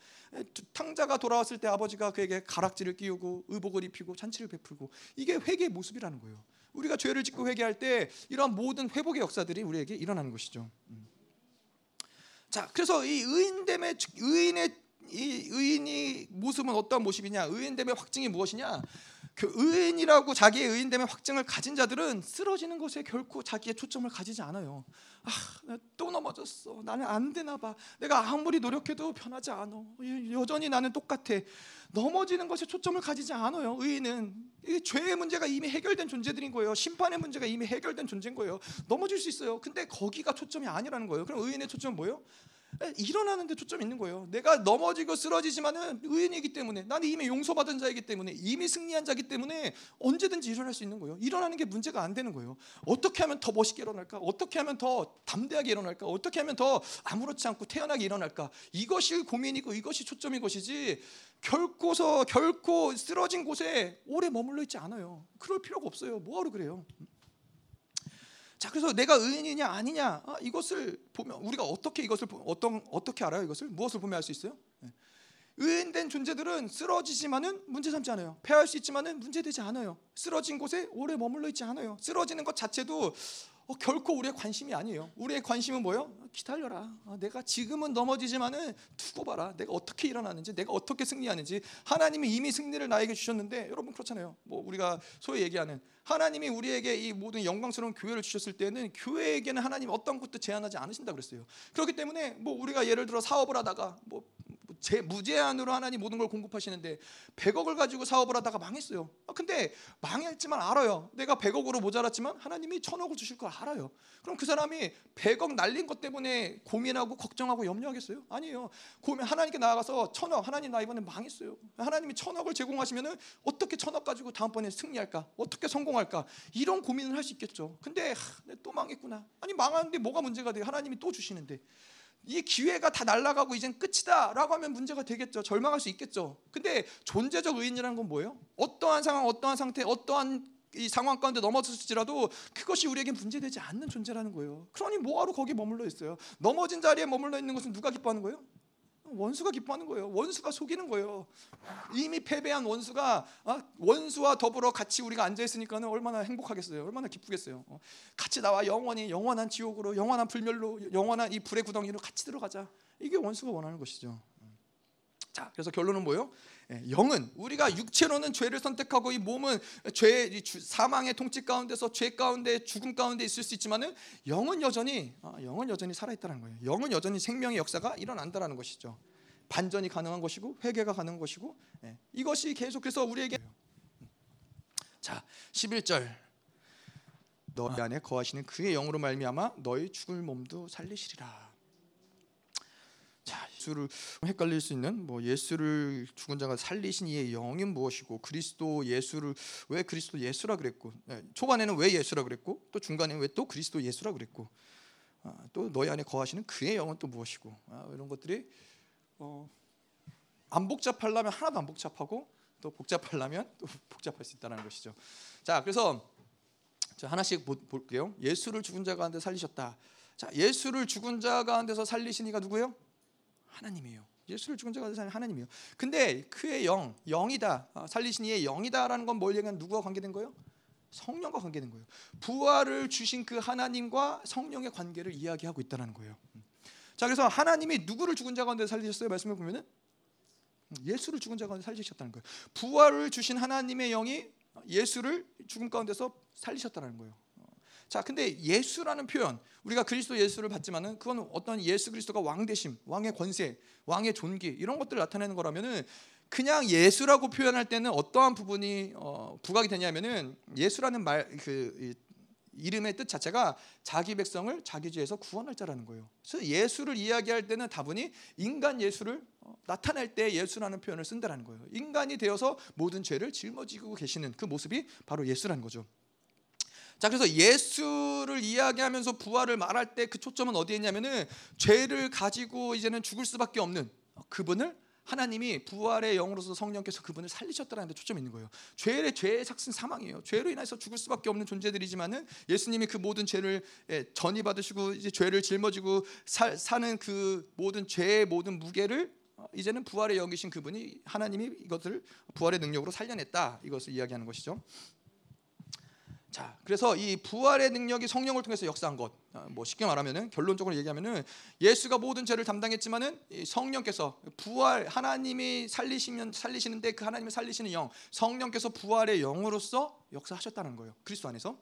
Speaker 1: 탕자가 돌아왔을 때 아버지가 그에게 가락지를 끼우고 의복을 입히고 잔치를 베풀고 이게 회개의 모습이라는 거예요. 우리가 죄를 짓고 회개할 때 이러한 모든 회복의 역사들이 우리에게 일어나는 것이죠. 음. 자, 그래서 이 의인됨의 의인의 이 의인이 모습은 어떤 모습이냐? 의인됨의 확증이 무엇이냐? 그 의인이라고 자기의 의인됨의 확증을 가진 자들은 쓰러지는 것에 결코 자기의 초점을 가지지 않아요. 아, 또 넘어졌어. 나는 안 되나 봐. 내가 아무리 노력해도 변하지 않아. 여전히 나는 똑같아. 넘어지는 것에 초점을 가지지 않아요. 의인은 이 죄의 문제가 이미 해결된 존재들인 거예요. 심판의 문제가 이미 해결된 존재인 거예요. 넘어질 수 있어요. 근데 거기가 초점이 아니라는 거예요. 그럼 의인의 초점은 뭐예요? 일어나는 데 초점이 있는 거예요. 내가 넘어지고 쓰러지지만은 의인이기 때문에 나는 이미 용서받은 자이기 때문에 이미 승리한 자이기 때문에 언제든지 일어날 수 있는 거예요. 일어나는 게 문제가 안 되는 거예요. 어떻게 하면 더 멋있게 일어날까? 어떻게 하면 더 담대하게 일어날까? 어떻게 하면 더 아무렇지 않고 태연하게 일어날까? 이것이 고민이고 이것이 초점인 것이지 결코서 결코 쓰러진 곳에 오래 머물러 있지 않아요. 그럴 필요가 없어요. 뭐하러 그래요? 자, 그래서 내가 의인이냐 아니냐 아, 이것을 보면 우리가 어떻게 이것을 어떤 어떻게 알아요? 이것을 무엇을 보면 알 수 있어요? 네. 의인된 존재들은 쓰러지지만은 문제 삼지 않아요. 패할 수 있지만은 문제되지 않아요. 쓰러진 곳에 오래 머물러 있지 않아요. 쓰러지는 것 자체도 어, 결코 우리의 관심이 아니에요. 우리의 관심은 뭐요? 기다려라. 어, 내가 지금은 넘어지지만은 두고 봐라. 내가 어떻게 일어나는지, 내가 어떻게 승리하는지. 하나님이 이미 승리를 나에게 주셨는데 여러분 그렇잖아요. 뭐 우리가 소위 얘기하는 하나님이 우리에게 이 모든 영광스러운 교회를 주셨을 때는 교회에게는 하나님 어떤 것도 제한하지 않으신다 그랬어요. 그렇기 때문에 뭐 우리가 예를 들어 사업을 하다가 뭐 제 무제한으로 하나님 모든 걸 공급하시는데 100억을 가지고 사업을 하다가 망했어요. 아, 근데 망했지만 알아요. 내가 100억으로 모자랐지만 하나님이 1000억을 주실 걸 알아요. 그럼 그 사람이 100억 날린 것 때문에 고민하고 걱정하고 염려하겠어요? 아니에요. 고민 하나님께 나아가서 1000억 하나님 나 이번에 망했어요. 하나님이 1000억을 제공하시면은 어떻게 1000억 가지고 다음번에 승리할까? 어떻게 성공할까? 이런 고민을 할 수 있겠죠. 근데 하, 또 망했구나. 아니 망하는데 뭐가 문제가 돼요? 하나님이 또 주시는데. 이 기회가 다 날아가고 이젠 끝이다라고 하면 문제가 되겠죠. 절망할 수 있겠죠. 근데 존재적 의인이라는 건 뭐예요? 어떠한 상황, 어떠한 상태, 어떠한 이 상황 가운데 넘어졌을지라도 그것이 우리에게 문제되지 않는 존재라는 거예요. 그러니 뭐하러 거기 머물러 있어요? 넘어진 자리에 머물러 있는 것은 누가 기뻐하는 거예요? 원수가 기뻐하는 거예요. 원수가 속이는 거예요. 이미 패배한 원수가 어? 원수와 더불어 같이 우리가 앉아 있으니까는 얼마나 행복하겠어요. 얼마나 기쁘겠어요. 어? 같이 나와 영원히 영원한 지옥으로 영원한 불멸로 영원한 이 불의 구덩이로 같이 들어가자. 이게 원수가 원하는 것이죠. 자, 그래서 결론은 뭐예요? 예, 영은 우리가 육체로는 죄를 선택하고 이 몸은 죄 사망의 통치 가운데서 죄 가운데 죽음 가운데 있을 수 있지만은 영은 여전히 아, 영은 여전히 살아 있다는 거예요. 영은 여전히 생명의 역사가 일어난다라는 것이죠. 반전이 가능한 것이고 회개가 가능한 것이고 예, 이것이 계속해서 우리에게 자 11절 너희 안에 거하시는 그의 영으로 말미암아 너희 죽을 몸도 살리시리라. 자 예수를 헷갈릴 수 있는 뭐 예수를 죽은 자가 살리신 이의 영이 무엇이고 그리스도 예수를 왜 그리스도 예수라 그랬고 예, 초반에는 왜 예수라 그랬고 또 중간에는 왜또 그리스도 예수라 그랬고 아, 또 너희 안에 거하시는 그의 영은 또 무엇이고 아, 이런 것들이 어, 안 복잡하려면 하나도 안 복잡하고 또 복잡하려면 또 복잡할 수 있다는 것이죠. 자 그래서 자 하나씩 보- 볼게요. 예수를 죽은 자 가운데 살리셨다. 자 예수를 죽은 자 가운데서 살리신 이가 누구예요? 하나님이에요. 예수를 죽은 자 가운데 살린 하나님이에요. 근데 그의 영, 영이다. 아, 살리신 이의 영이다라는 건 뭘 얘기하는 누구와 관계된 거예요? 성령과 관계된 거예요. 부활을 주신 그 하나님과 성령의 관계를 이야기하고 있다는 거예요. 음. 자 그래서 하나님이 누구를 죽은 자 가운데 살리셨어요? 말씀을 보면은 음, 예수를 죽은 자 가운데 살리셨다는 거예요. 부활을 주신 하나님의 영이 예수를 죽음 가운데서 살리셨다는 거예요. 어. 자, 근데 예수라는 표현 우리가 그리스도 예수를 받지만은 그건 어떤 예수 그리스도가 왕 대심, 왕의 권세, 왕의 존귀 이런 것들을 나타내는 거라면은 그냥 예수라고 표현할 때는 어떠한 부분이 어, 부각이 되냐면은 예수라는 말그 이름의 뜻 자체가 자기 백성을 자기 죄에서 구원할 자라는 거예요. 그래서 예수를 이야기할 때는 다분히 인간 예수를 어, 나타낼 때 예수라는 표현을 쓴다라는 거예요. 인간이 되어서 모든 죄를 짊어지고 계시는 그 모습이 바로 예수라는 거죠. 자 그래서 예수를 이야기하면서 부활을 말할 때 그 초점은 어디에 있냐면은 죄를 가지고 이제는 죽을 수밖에 없는 그분을 하나님이 부활의 영으로서 성령께서 그분을 살리셨다는 데 초점이 있는 거예요. 죄의 죄의 삭슨 사망이에요. 죄로 인해서 죽을 수밖에 없는 존재들이지만은 예수님이 그 모든 죄를 예, 전이 받으시고 이제 죄를 짊어지고 사, 사는 그 모든 죄의 모든 무게를 어, 이제는 부활의 영이신 그분이 하나님이 이것을 부활의 능력으로 살려냈다. 이것을 이야기하는 것이죠. 자, 그래서 이 부활의 능력이 성령을 통해서 역사한 것, 어, 뭐 쉽게 말하면은 결론적으로 얘기하면은 예수가 모든 죄를 담당했지만은 이 성령께서 부활 하나님이 살리시면 살리시는데 그 하나님이 살리시는 영, 성령께서 부활의 영으로서 역사하셨다는 거예요. 그리스도 안에서.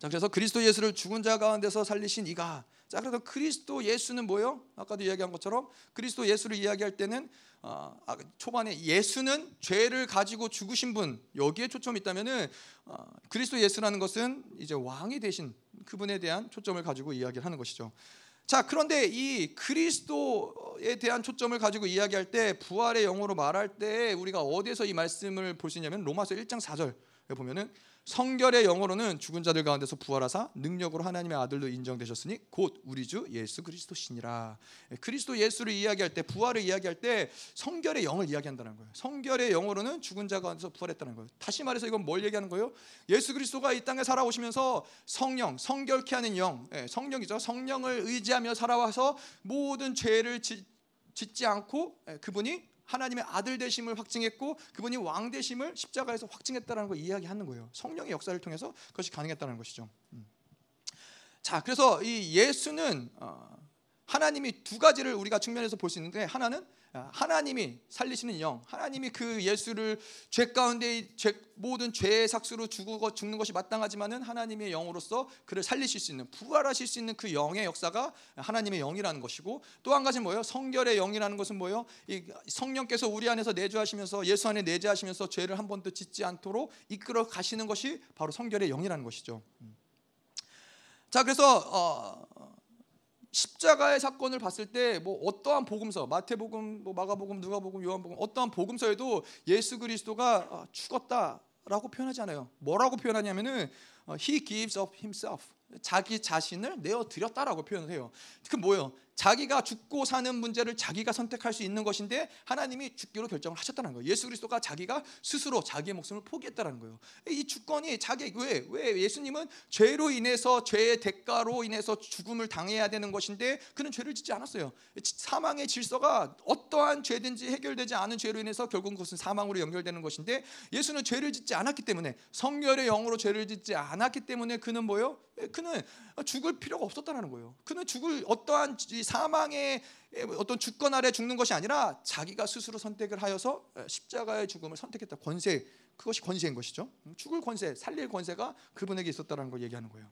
Speaker 1: 자, 그래서 그리스도 예수를 죽은 자 가운데서 살리신 이가 자, 그래서 그리스도 예수는 뭐요? 아까도 이야기한 것처럼 그리스도 예수를 이야기할 때는 어, 아, 초반에 예수는 죄를 가지고 죽으신 분 여기에 초점이 있다면은 어, 그리스도 예수라는 것은 이제 왕이 되신 그분에 대한 초점을 가지고 이야기를 하는 것이죠. 자, 그런데 이 그리스도에 대한 초점을 가지고 이야기할 때 부활의 영으로 말할 때 우리가 어디에서 이 말씀을 볼 수 있냐면 로마서 1장 4절에 보면은 성결의 영으로는 죽은 자들 가운데서 부활하사 능력으로 하나님의 아들로 인정되셨으니 곧 우리 주 예수 그리스도시니라. 예, 그리스도 예수를 이야기할 때 부활을 이야기할 때 성결의 영을 이야기한다는 거예요. 성결의 영으로는 죽은 자 가운데서 부활했다는 거예요. 다시 말해서 이건 뭘 얘기하는 거예요? 예수 그리스도가 이 땅에 살아오시면서 성령, 성결케 하는 영, 예, 성령이죠. 성령을 의지하며 살아와서 모든 죄를 짓, 짓지 않고 예, 그분이 하나님의 아들 되심을 확증했고 그분이 왕 되심을 십자가에서 확증했다는 걸 이야기하는 거예요. 성령의 역사를 통해서 그것이 가능했다는 것이죠. 음. 자, 그래서 이 예수는 어, 하나님이 두 가지를 우리가 측면에서 볼 수 있는데 하나는 아, 하나님이 살리시는 영, 하나님이 그 예수를 죄 가운데 죄, 모든 죄의 삭수로 죽고 죽는 것이 마땅하지만은 하나님의 영으로서 그를 살리실 수 있는 부활하실 수 있는 그 영의 역사가 하나님의 영이라는 것이고 또 한 가지는 뭐예요? 성결의 영이라는 것은 뭐예요? 이 성령께서 우리 안에서 내주하시면서 예수 안에 내주하시면서 죄를 한 번도 짓지 않도록 이끌어 가시는 것이 바로 성결의 영이라는 것이죠. 음. 자, 그래서 어, 십자가의 사건을 봤을 때 뭐 어떠한 복음서 마태복음, 뭐 마가복음, 누가복음, 요한복음 어떠한 복음서에도 예수 그리스도가 어, 죽었다라고 표현하지 않아요. 뭐라고 표현하냐면은 어, he gives up himself 자기 자신을 내어 드렸다라고 표현을 해요. 그 뭐예요? 자기가 죽고 사는 문제를 자기가 선택할 수 있는 것인데 하나님이 죽기로 결정을 하셨다는 거예요. 예수 그리스도가 자기가 스스로 자기의 목숨을 포기했다는 거예요. 이 주권이 자기 왜 왜 예수님은 죄로 인해서 죄의 대가로 인해서 죽음을 당해야 되는 것인데 그는 죄를 짓지 않았어요. 사망의 질서가 어떠한 죄든지 해결되지 않은 죄로 인해서 결국 그것은 사망으로 연결되는 것인데 예수는 죄를 짓지 않았기 때문에 성결의 영으로 죄를 짓지 않았기 때문에 그는 뭐요? 그는 죽을 필요가 없었다는 거예요. 그는 죽을 어떠한 사망의 어떤 주권 아래 죽는 것이 아니라 자기가 스스로 선택을 하여서 십자가의 죽음을 선택했다. 권세 그것이 권세인 것이죠. 죽을 권세, 살릴 권세가 그분에게 있었다는 걸 얘기하는 거예요.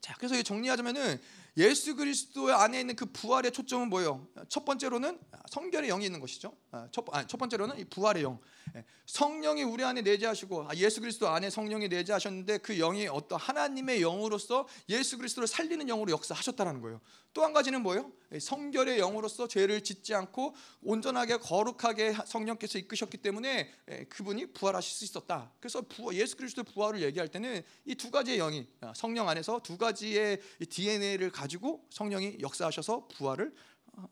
Speaker 1: 자, 그래서 정리하자면은 예수 그리스도 안에 있는 그 부활의 초점은 뭐예요? 첫 번째로는 성결의 영이 있는 것이죠. 아, 첫, 아니, 첫 번째로는 이 부활의 영. 예, 성령이 우리 안에 내재하시고 아, 예수 그리스도 안에 성령이 내재하셨는데 그 영이 어떤 하나님의 영으로서 예수 그리스도를 살리는 영으로 역사하셨다는 거예요. 또 한 가지는 뭐예요? 예, 성결의 영으로서 죄를 짓지 않고 온전하게 거룩하게 성령께서 이끄셨기 때문에 예, 그분이 부활하실 수 있었다. 그래서 예수 그리스도 부활을 얘기할 때는 이 두 가지의 영이 아, 성령 안에서 두 가지의 DNA를 가지고 성령이 역사하셔서 부활을 어,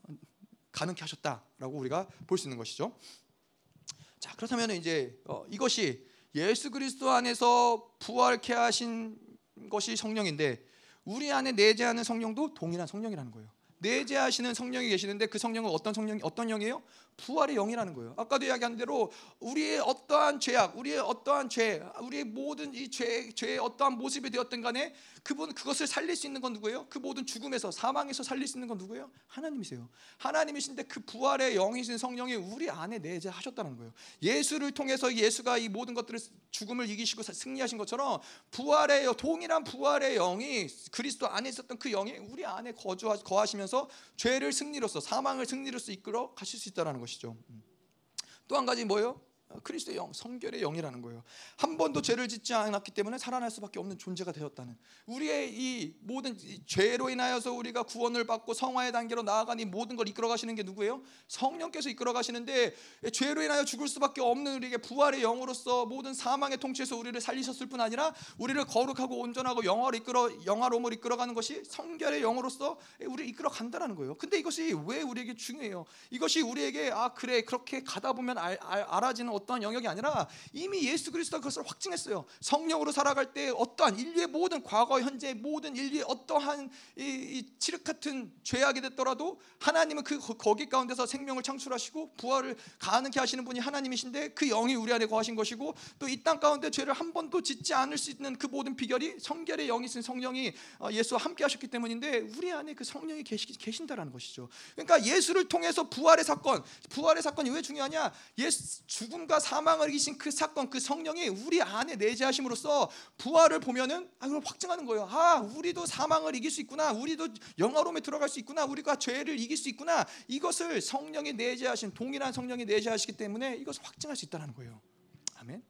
Speaker 1: 가능케 하셨다라고 우리가 볼 수 있는 것이죠. 자 그렇다면 이제 어, 이것이 예수 그리스도 안에서 부활케 하신 것이 성령인데 우리 안에 내재하는 성령도 동일한 성령이라는 거예요. 내재하시는 성령이 계시는데 그 성령은 어떤 성령이 어떤 영이에요? 부활의 영이라는 거예요. 아까도 이야기한 대로 우리의 어떠한 죄악, 우리의 어떠한 죄, 우리의 모든 이 죄, 죄의 어떠한 모습이 되었든 간에 그분 그것을 살릴 수 있는 건 누구예요? 그 모든 죽음에서 사망에서 살릴 수 있는 건 누구예요? 하나님이세요. 하나님이신데 그 부활의 영이신 성령이 우리 안에 내재하셨다는 거예요. 예수를 통해서 예수가 이 모든 것들을 죽음을 이기시고 승리하신 것처럼 부활의 동일한 부활의 영이 그리스도 안에 있었던 그 영이 우리 안에 거주하 거하시면서 죄를 승리로서 사망을 승리로서 이끌어 가실 수 있다라는 것이죠. 것이죠. 음. 또한 가지 뭐예요? 그리스도의 영, 성결의 영이라는 거예요. 한 번도 죄를 짓지 않았기 때문에 살아날 수밖에 없는 존재가 되었다는. 우리의 이 모든 죄로 인하여서 우리가 구원을 받고 성화의 단계로 나아가니 모든 걸 이끌어 가시는 게 누구예요? 성령께서 이끌어 가시는데 죄로 인하여 죽을 수밖에 없는 우리에게 부활의 영으로서 모든 사망의 통치에서 우리를 살리셨을 뿐 아니라 우리를 거룩하고 온전하고 영화로 이끌어 영화로움을 이끌어 가는 것이 성결의 영으로서 우리를 이끌어 간다는 거예요. 근데 이것이 왜 우리에게 중요해요? 이것이 우리에게 아 그래 그렇게 가다 보면 알, 알, 알아지는 어떠한 영역이 아니라 이미 예수 그리스도가 그것을 확증했어요. 성령으로 살아갈 때 어떠한 인류의 모든 과거, 현재 모든 인류의 어떠한 이, 이 칠흑 같은 죄악이 됐더라도 하나님은 그 거기 가운데서 생명을 창출하시고 부활을 가능케 하시는 분이 하나님이신데 그 영이 우리 안에 거하신 것이고 또 이 땅 가운데 죄를 한 번도 짓지 않을 수 있는 그 모든 비결이 성결의 영이신 성령이 어, 예수와 함께 하셨기 때문인데 우리 안에 그 성령이 계신다라는 것이죠. 그러니까 예수를 통해서 부활의 사건, 부활의 사건이 왜 중요하냐? 예수 죽음 과 사망을 이기신 그 사건, 그 성령이 우리 안에 내재하심으로써 부활을 보면은 아, 그걸 확증하는 거예요. 아, 우리도 사망을 이길 수 있구나. 우리도 영화로움에 들어갈 수 있구나. 우리가 죄를 이길 수 있구나. 이것을 성령이 내재하신 동일한 성령이 내재하시기 때문에 이것을 확증할 수 있다는 거예요. 아멘.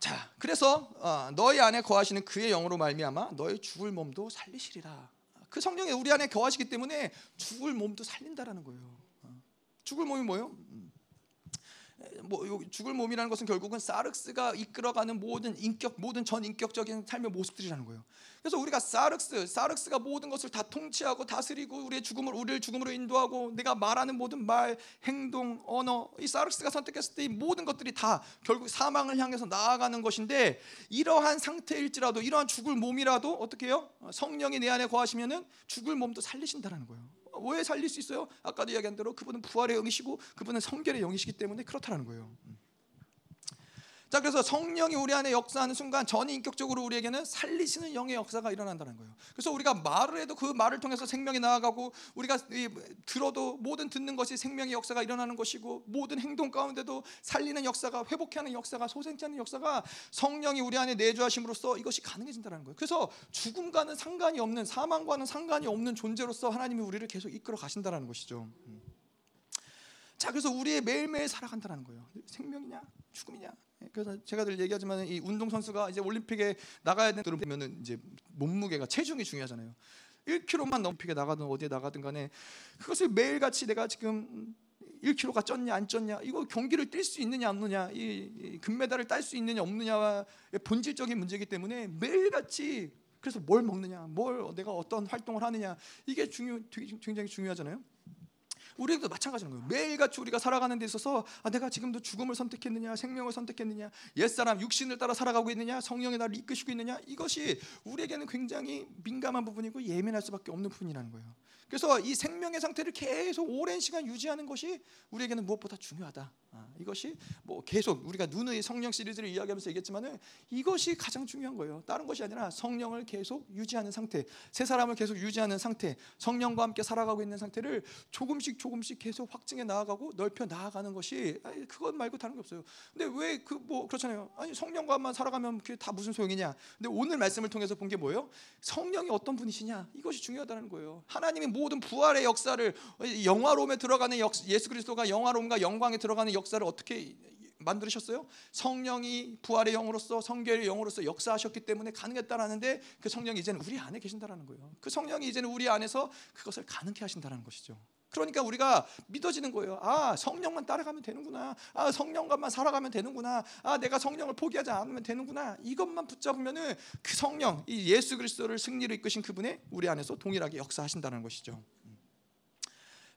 Speaker 1: 자, 그래서 어, 너희 안에 거하시는 그의 영으로 말미암아 너희 죽을 몸도 살리시리라. 그 성령이 우리 안에 거하시기 때문에 죽을 몸도 살린다라는 거예요. 어. 죽을 몸이 뭐예요? 뭐 죽을 몸이라는 것은 결국은 사륵스가 이끌어가는 모든 인격 모든 전 인격적인 삶의 모습들이라는 거예요. 그래서 우리가 사륵스 사륵스가 모든 것을 다 통치하고 다스리고 우리의 죽음을 우리를 죽음으로 인도하고 내가 말하는 모든 말, 행동, 언어 이 사륵스가 선택했을 때 이 모든 것들이 다 결국 사망을 향해서 나아가는 것인데 이러한 상태일지라도 이러한 죽을 몸이라도 어떻게 해요? 성령이 내 안에 거하시면은 죽을 몸도 살리신다라는 거예요. 왜 살릴 수 있어요? 아까도 이야기한 대로 그분은 부활의 영이시고 그분은 성결의 영이시기 때문에 그렇다는 거예요. 음. 자 그래서 성령이 우리 안에 역사하는 순간 전인격적으로 우리에게는 살리시는 영의 역사가 일어난다는 거예요. 그래서 우리가 말을 해도 그 말을 통해서 생명이 나아가고 우리가 들어도 모든 듣는 것이 생명의 역사가 일어나는 것이고 모든 행동 가운데도 살리는 역사가 회복하는 역사가 소생하는 역사가 성령이 우리 안에 내주하심으로써 이것이 가능해진다는 거예요. 그래서 죽음과는 상관이 없는 사망과는 상관이 없는 존재로서 하나님이 우리를 계속 이끌어 가신다는 것이죠. 음. 자 그래서 우리의 매일매일 살아간다는 거예요. 생명이냐 죽음이냐 예, 그래서 제가 늘 얘기하지만 이 운동 선수가 이제 올림픽에 나가야 되면은 이제 몸무게가 체중이 중요하잖아요. 1kg만 넘피게 나가든 어디에 나가든 간에 그것을 매일같이 내가 지금 1kg가 쪘냐 안 쪘냐 이거 경기를 뛸 수 있느냐 없느냐 이, 금메달을 딸 수 있느냐 없느냐와 본질적인 문제이기 때문에 매일같이 그래서 뭘 먹느냐 뭘 내가 어떤 활동을 하느냐 이게 중요 굉장히 중요하잖아요. 우리도 마찬가지인 거예요. 매일같이 우리가 살아가는 데 있어서 아, 내가 지금도 죽음을 선택했느냐, 생명을 선택했느냐, 옛사람 육신을 따라 살아가고 있느냐, 성령이 나를 이끄시고 있느냐, 이것이 우리에게는 굉장히 민감한 부분이고 예민할 수밖에 없는 부분이라는 거예요. 그래서 이 생명의 상태를 계속 오랜 시간 유지하는 것이 우리에게는 무엇보다 중요하다. 아, 이것이 뭐 계속 우리가 눈의 성령 시리즈를 이야기하면서 얘기했지만은 이것이 가장 중요한 거예요. 다른 것이 아니라 성령을 계속 유지하는 상태, 새 사람을 계속 유지하는 상태, 성령과 함께 살아가고 있는 상태를 조금씩 조금씩 계속 확증해 나아가고 넓혀 나아가는 것이 그것 말고 다른 게 없어요. 근데 왜 그 뭐 그렇잖아요. 아니 성령과만 살아가면 그게 다 무슨 소용이냐? 근데 오늘 말씀을 통해서 본 게 뭐예요? 성령이 어떤 분이시냐? 이것이 중요하다는 거예요. 하나님이 모든 부활의 역사를 영화로움에 들어가는 역, 예수 그리스도가 영화로움과 영광에 들어가는 역사를 어떻게 만들으셨어요? 성령이 부활의 영으로서 성결의 영으로서 역사하셨기 때문에 가능했다라는데 그 성령이 이제는 우리 안에 계신다라는 거예요. 그 성령이 이제는 우리 안에서 그것을 가능케 하신다는 것이죠. 그러니까 우리가 믿어지는 거예요. 아, 성령만 따라가면 되는구나. 아, 성령과만 살아가면 되는구나. 아, 내가 성령을 포기하지 않으면 되는구나. 이것만 붙잡으면은 그 성령, 이 예수 그리스도를 승리로 이끄신 그분의 우리 안에서 동일하게 역사하신다는 것이죠.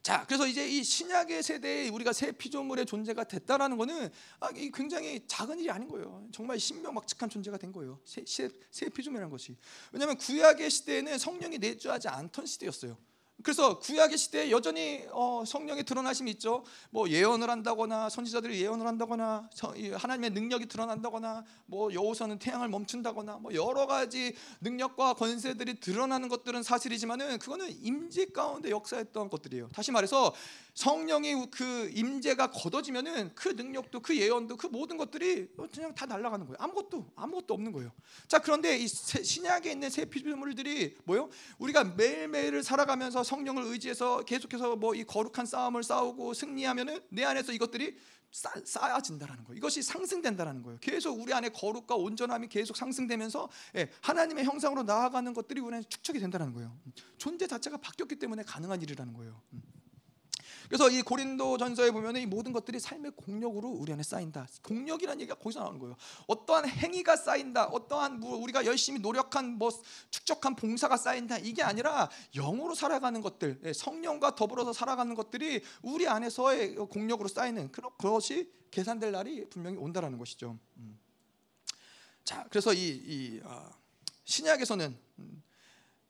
Speaker 1: 자, 그래서 이제 이 신약의 세대에 우리가 새 피조물의 존재가 됐다라는 것은 아, 굉장히 작은 일이 아닌 거예요. 정말 신명막측한 존재가 된 거예요. 새, 새, 새 피조물이라는 것이. 왜냐하면 구약의 시대에는 성령이 내주하지 않던 시대였어요. 그래서 구약의 시대에 여전히 어, 성령의 드러나심이 있죠. 뭐 예언을 한다거나 선지자들이 예언을 한다거나 하나님의 능력이 드러난다거나 뭐 여호서는 태양을 멈춘다거나 뭐 여러 가지 능력과 권세들이 드러나는 것들은 사실이지만은 그거는 임재 가운데 역사했던 것들이에요. 다시 말해서 성령이 그 임재가 걷어지면은 그 능력도 그 예언도 그 모든 것들이 그냥 다 날아가는 거예요. 아무것도 아무것도 없는 거예요. 자 그런데 이 신약에 있는 새 피조물들이 뭐요? 우리가 매일매일을 살아가면서 성령을 의지해서 계속해서 뭐 이 거룩한 싸움을 싸우고 승리하면은 내 안에서 이것들이 쌓, 쌓아진다라는 거예요. 이것이 상승된다라는 거예요. 계속 우리 안에 거룩과 온전함이 계속 상승되면서 예, 하나님의 형상으로 나아가는 것들이 우리 안에 축적이 된다는 거예요. 존재 자체가 바뀌었기 때문에 가능한 일이라는 거예요. 음. 그래서 이 고린도 전서에 보면 이 모든 것들이 삶의 공력으로 우리 안에 쌓인다. 공력이라는 얘기가 거기서 나오는 거예요. 어떠한 행위가 쌓인다. 어떠한 뭐 우리가 열심히 노력한 뭐 축적한 봉사가 쌓인다. 이게 아니라 영으로 살아가는 것들, 예, 성령과 더불어서 살아가는 것들이 우리 안에서의 공력으로 쌓이는 그런 것이 계산될 날이 분명히 온다라는 것이죠. 음. 자, 그래서 이, 이 아, 신약에서는 음,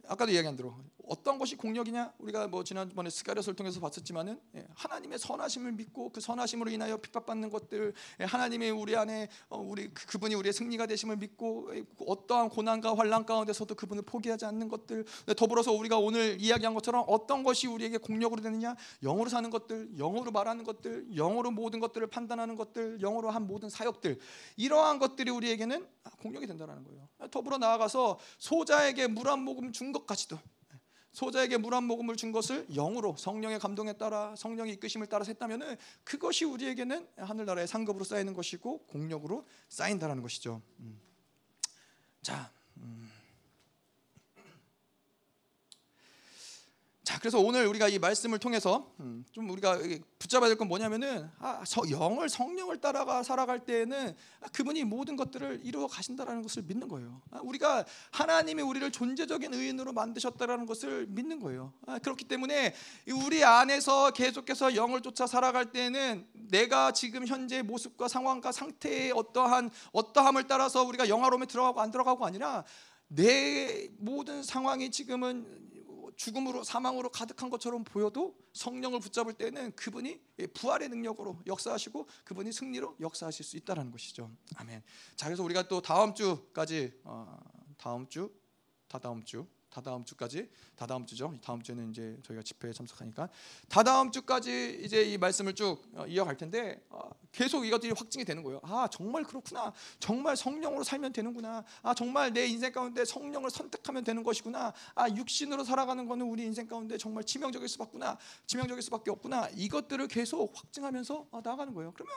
Speaker 1: 아까도 이야기한 대로 어떤 것이 공력이냐? 우리가 뭐 지난번에 스가랴서를 통해서 봤었지만은 예, 하나님의 선하심을 믿고 그 선하심으로 인하여 핍박받는 것들, 예, 하나님의 우리 안에 어, 우리 그, 그분이 우리의 승리가 되심을 믿고 예, 어떠한 고난과 환란 가운데서도 그분을 포기하지 않는 것들, 더불어서 우리가 오늘 이야기한 것처럼 어떤 것이 우리에게 공력으로 되느냐? 영으로 사는 것들, 영으로 말하는 것들, 영으로 모든 것들을 판단하는 것들, 영으로 한 모든 사역들, 이러한 것들이 우리에게는 공력이 된다는 거예요. 더불어 나아가서 소자에게 물 한 모금 준 것까지도 소자에게 물 한 모금을 준 것을 영으로 성령의 감동에 따라 성령의 이끄심을 따라 했다면은 그것이 우리에게는 하늘나라의 상급으로 쌓이는 것이고 공력으로 쌓인다라는 것이죠. 음. 자, 음. 자, 그래서 오늘 우리가 이 말씀을 통해서 음, 좀 우리가 붙잡아야 될 건 뭐냐면은 아, 영을 성령을 따라가 살아갈 때에는 그분이 모든 것들을 이루어 가신다라는 것을 믿는 거예요. 아, 우리가 하나님이 우리를 존재적인 의인으로 만드셨다라는 것을 믿는 거예요. 아, 그렇기 때문에 우리 안에서 계속해서 영을 쫓아 살아갈 때는 내가 지금 현재 모습과 상황과 상태의 어떠한 어떠함을 따라서 우리가 영화로움에 들어가고 안 들어가고 아니라 내 모든 상황이 지금은 죽음으로 사망으로 가득한 것처럼 보여도 성령을 붙잡을 때는 그분이 부활의 능력으로 역사하시고 그분이 승리로 역사하실 수 있다라는 것이죠. 아멘. 자 그래서 우리가 또 다음 주까지 어, 다음 주 다다음 주 다다음 주까지 다다음 주죠. 다음 주에는 이제 저희가 집회에 참석하니까 다다음 주까지 이제 이 말씀을 쭉 어, 이어갈 텐데 어, 계속 이것들이 확증이 되는 거예요. 아 정말 그렇구나. 정말 성령으로 살면 되는구나. 아 정말 내 인생 가운데 성령을 선택하면 되는 것이구나. 아 육신으로 살아가는 거는 우리 인생 가운데 정말 치명적일 수밖구나. 치명적일 수밖에 없구나. 이것들을 계속 확증하면서 아, 나가는 거예요. 그러면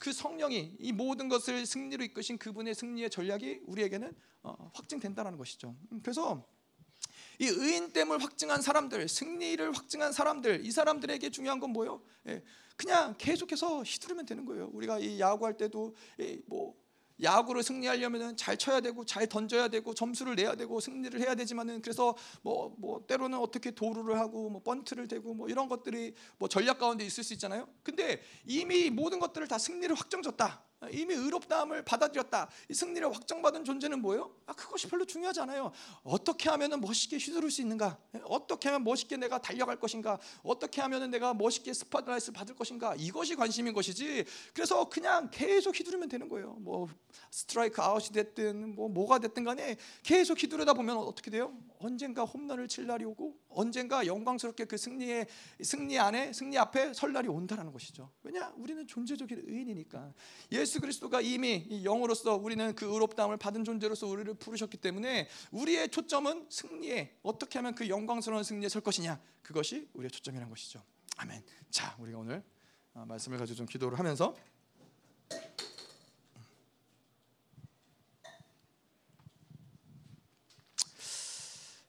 Speaker 1: 그 성령이 이 모든 것을 승리로 이끄신 그분의 승리의 전략이 우리에게는 어, 확증된다는 것이죠. 음, 그래서 이 의인됨을 확증한 사람들, 승리를 확증한 사람들, 이 사람들에게 중요한 건 뭐예요? 예, 그냥 계속해서 휘두르면 되는 거예요. 우리가 이 야구할 때도 뭐 야구를 승리하려면 잘 쳐야 되고 잘 던져야 되고 점수를 내야 되고 승리를 해야 되지만은 그래서 뭐, 뭐 때로는 어떻게 도루를 하고 뭐 번트를 대고 뭐 이런 것들이 뭐 전략 가운데 있을 수 있잖아요. 근데 이미 모든 것들을 다 승리를 확정졌다. 이미 의롭다함을 받아들였다. 이 승리를 확정받은 존재는 뭐예요? 아, 그것이 별로 중요하지 않아요. 어떻게 하면 멋있게 휘두를 수 있는가? 어떻게 하면 멋있게 내가 달려갈 것인가? 어떻게 하면 내가 멋있게 스팟라이트를 받을 것인가? 이것이 관심인 것이지. 그래서 그냥 계속 휘두르면 되는 거예요. 뭐 스트라이크 아웃이 됐든 뭐 뭐가 됐든 간에 계속 휘두르다 보면 어떻게 돼요? 언젠가 홈런을 칠 날이 오고 언젠가 영광스럽게 그 승리의 승리 안에 승리 앞에 설 날이 온다라는 것이죠. 왜냐? 우리는 존재적인 의인이니까. 예수 그리스도가 이미 영으로서 우리는 그 의롭다함을 받은 존재로서 우리를 부르셨기 때문에 우리의 초점은 승리에 어떻게 하면 그 영광스러운 승리에 설 것이냐. 그것이 우리의 초점이라는 것이죠. 아멘. 자, 우리가 오늘 어, 말씀을 가지고 좀 기도를 하면서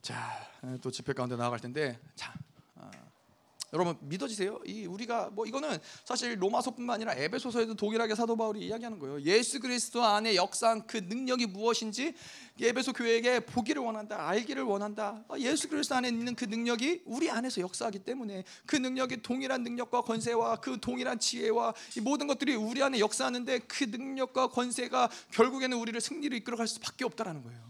Speaker 1: 자, 또 집회 가운데 나아갈 텐데, 자, 어, 여러분 믿어지세요? 이 우리가 뭐 이거는 사실 로마서뿐만 아니라 에베소서에도 동일하게 사도 바울이 이야기하는 거예요. 예수 그리스도 안에 역사한 그 능력이 무엇인지 에베소 교회에게 보기를 원한다, 알기를 원한다. 어, 예수 그리스도 안에 있는 그 능력이 우리 안에서 역사하기 때문에 그 능력이 동일한 능력과 권세와 그 동일한 지혜와 이 모든 것들이 우리 안에 역사하는데 그 능력과 권세가 결국에는 우리를 승리로 이끌어갈 수밖에 없다라는 거예요.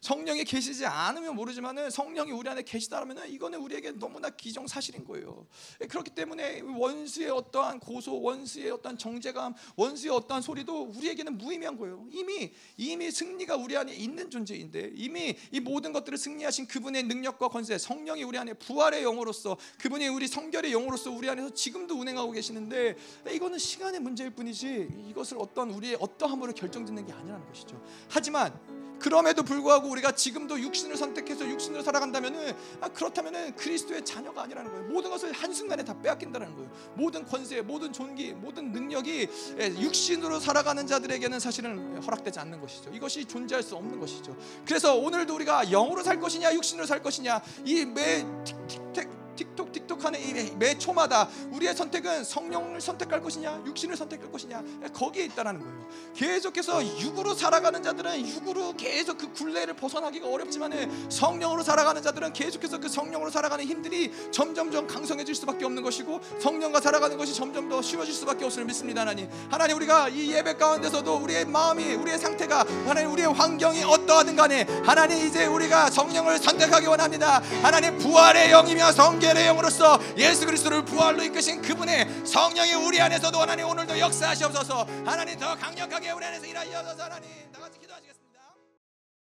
Speaker 1: 성령이 계시지 않으면 모르지만은 성령이 우리 안에 계시다라면 이거는 우리에게 너무나 기정 사실인 거예요. 그렇기 때문에 원수의 어떠한 고소, 원수의 어떠한 정제감, 원수의 어떠한 소리도 우리에게는 무의미한 거예요. 이미 이미 승리가 우리 안에 있는 존재인데 이미 이 모든 것들을 승리하신 그분의 능력과 권세, 성령이 우리 안에 부활의 영으로서 그분이 우리 성결의 영으로서 우리 안에서 지금도 운행하고 계시는데 이거는 시간의 문제일 뿐이지 이것을 어떤 우리의 어떠함으로 결정짓는 게 아니라는 것이죠. 하지만 그럼에도 불구하고 우리가 지금도 육신을 선택해서 육신으로 살아간다면은 아, 그렇다면은 그리스도의 자녀가 아니라는 거예요. 모든 것을 한 순간에 다 빼앗긴다는 거예요. 모든 권세, 모든 존귀, 모든 능력이 예, 육신으로 살아가는 자들에게는 사실은 허락되지 않는 것이죠. 이것이 존재할 수 없는 것이죠. 그래서 오늘도 우리가 영으로 살 것이냐, 육신으로 살 것이냐, 이매 틱틱 틱톡 틱 톡하는 매 초마다 우리의 선택은 성령을 선택할 것이냐 육신을 선택할 것이냐 거기에 있다라는 거예요. 계속해서 육으로 살아가는 자들은 육으로 계속 그 굴레를 벗어나기가 어렵지만 성령으로 살아가는 자들은 계속해서 그 성령으로 살아가는 힘들이 점점점 강성해질 수밖에 없는 것이고 성령과 살아가는 것이 점점 더 쉬워질 수밖에 없음을 믿습니다 하나님. 하나님 우리가 이 예배 가운데서도 우리의 마음이 우리의 상태가 하나님 우리의 환경이 어떠하든 간에 하나님 이제 우리가 성령을 선택하기 원합니다. 하나님 부활의 영이며 성결의 영으로서 예수 그리스도를 부활로 이끄신 그분의 성령이 우리 안에서도 하나님 오늘도 역사하시옵소서. 하나님 더 강력하게 우리 안에서 일하여 주소서. 하나님 다 같이 기도하시겠습니다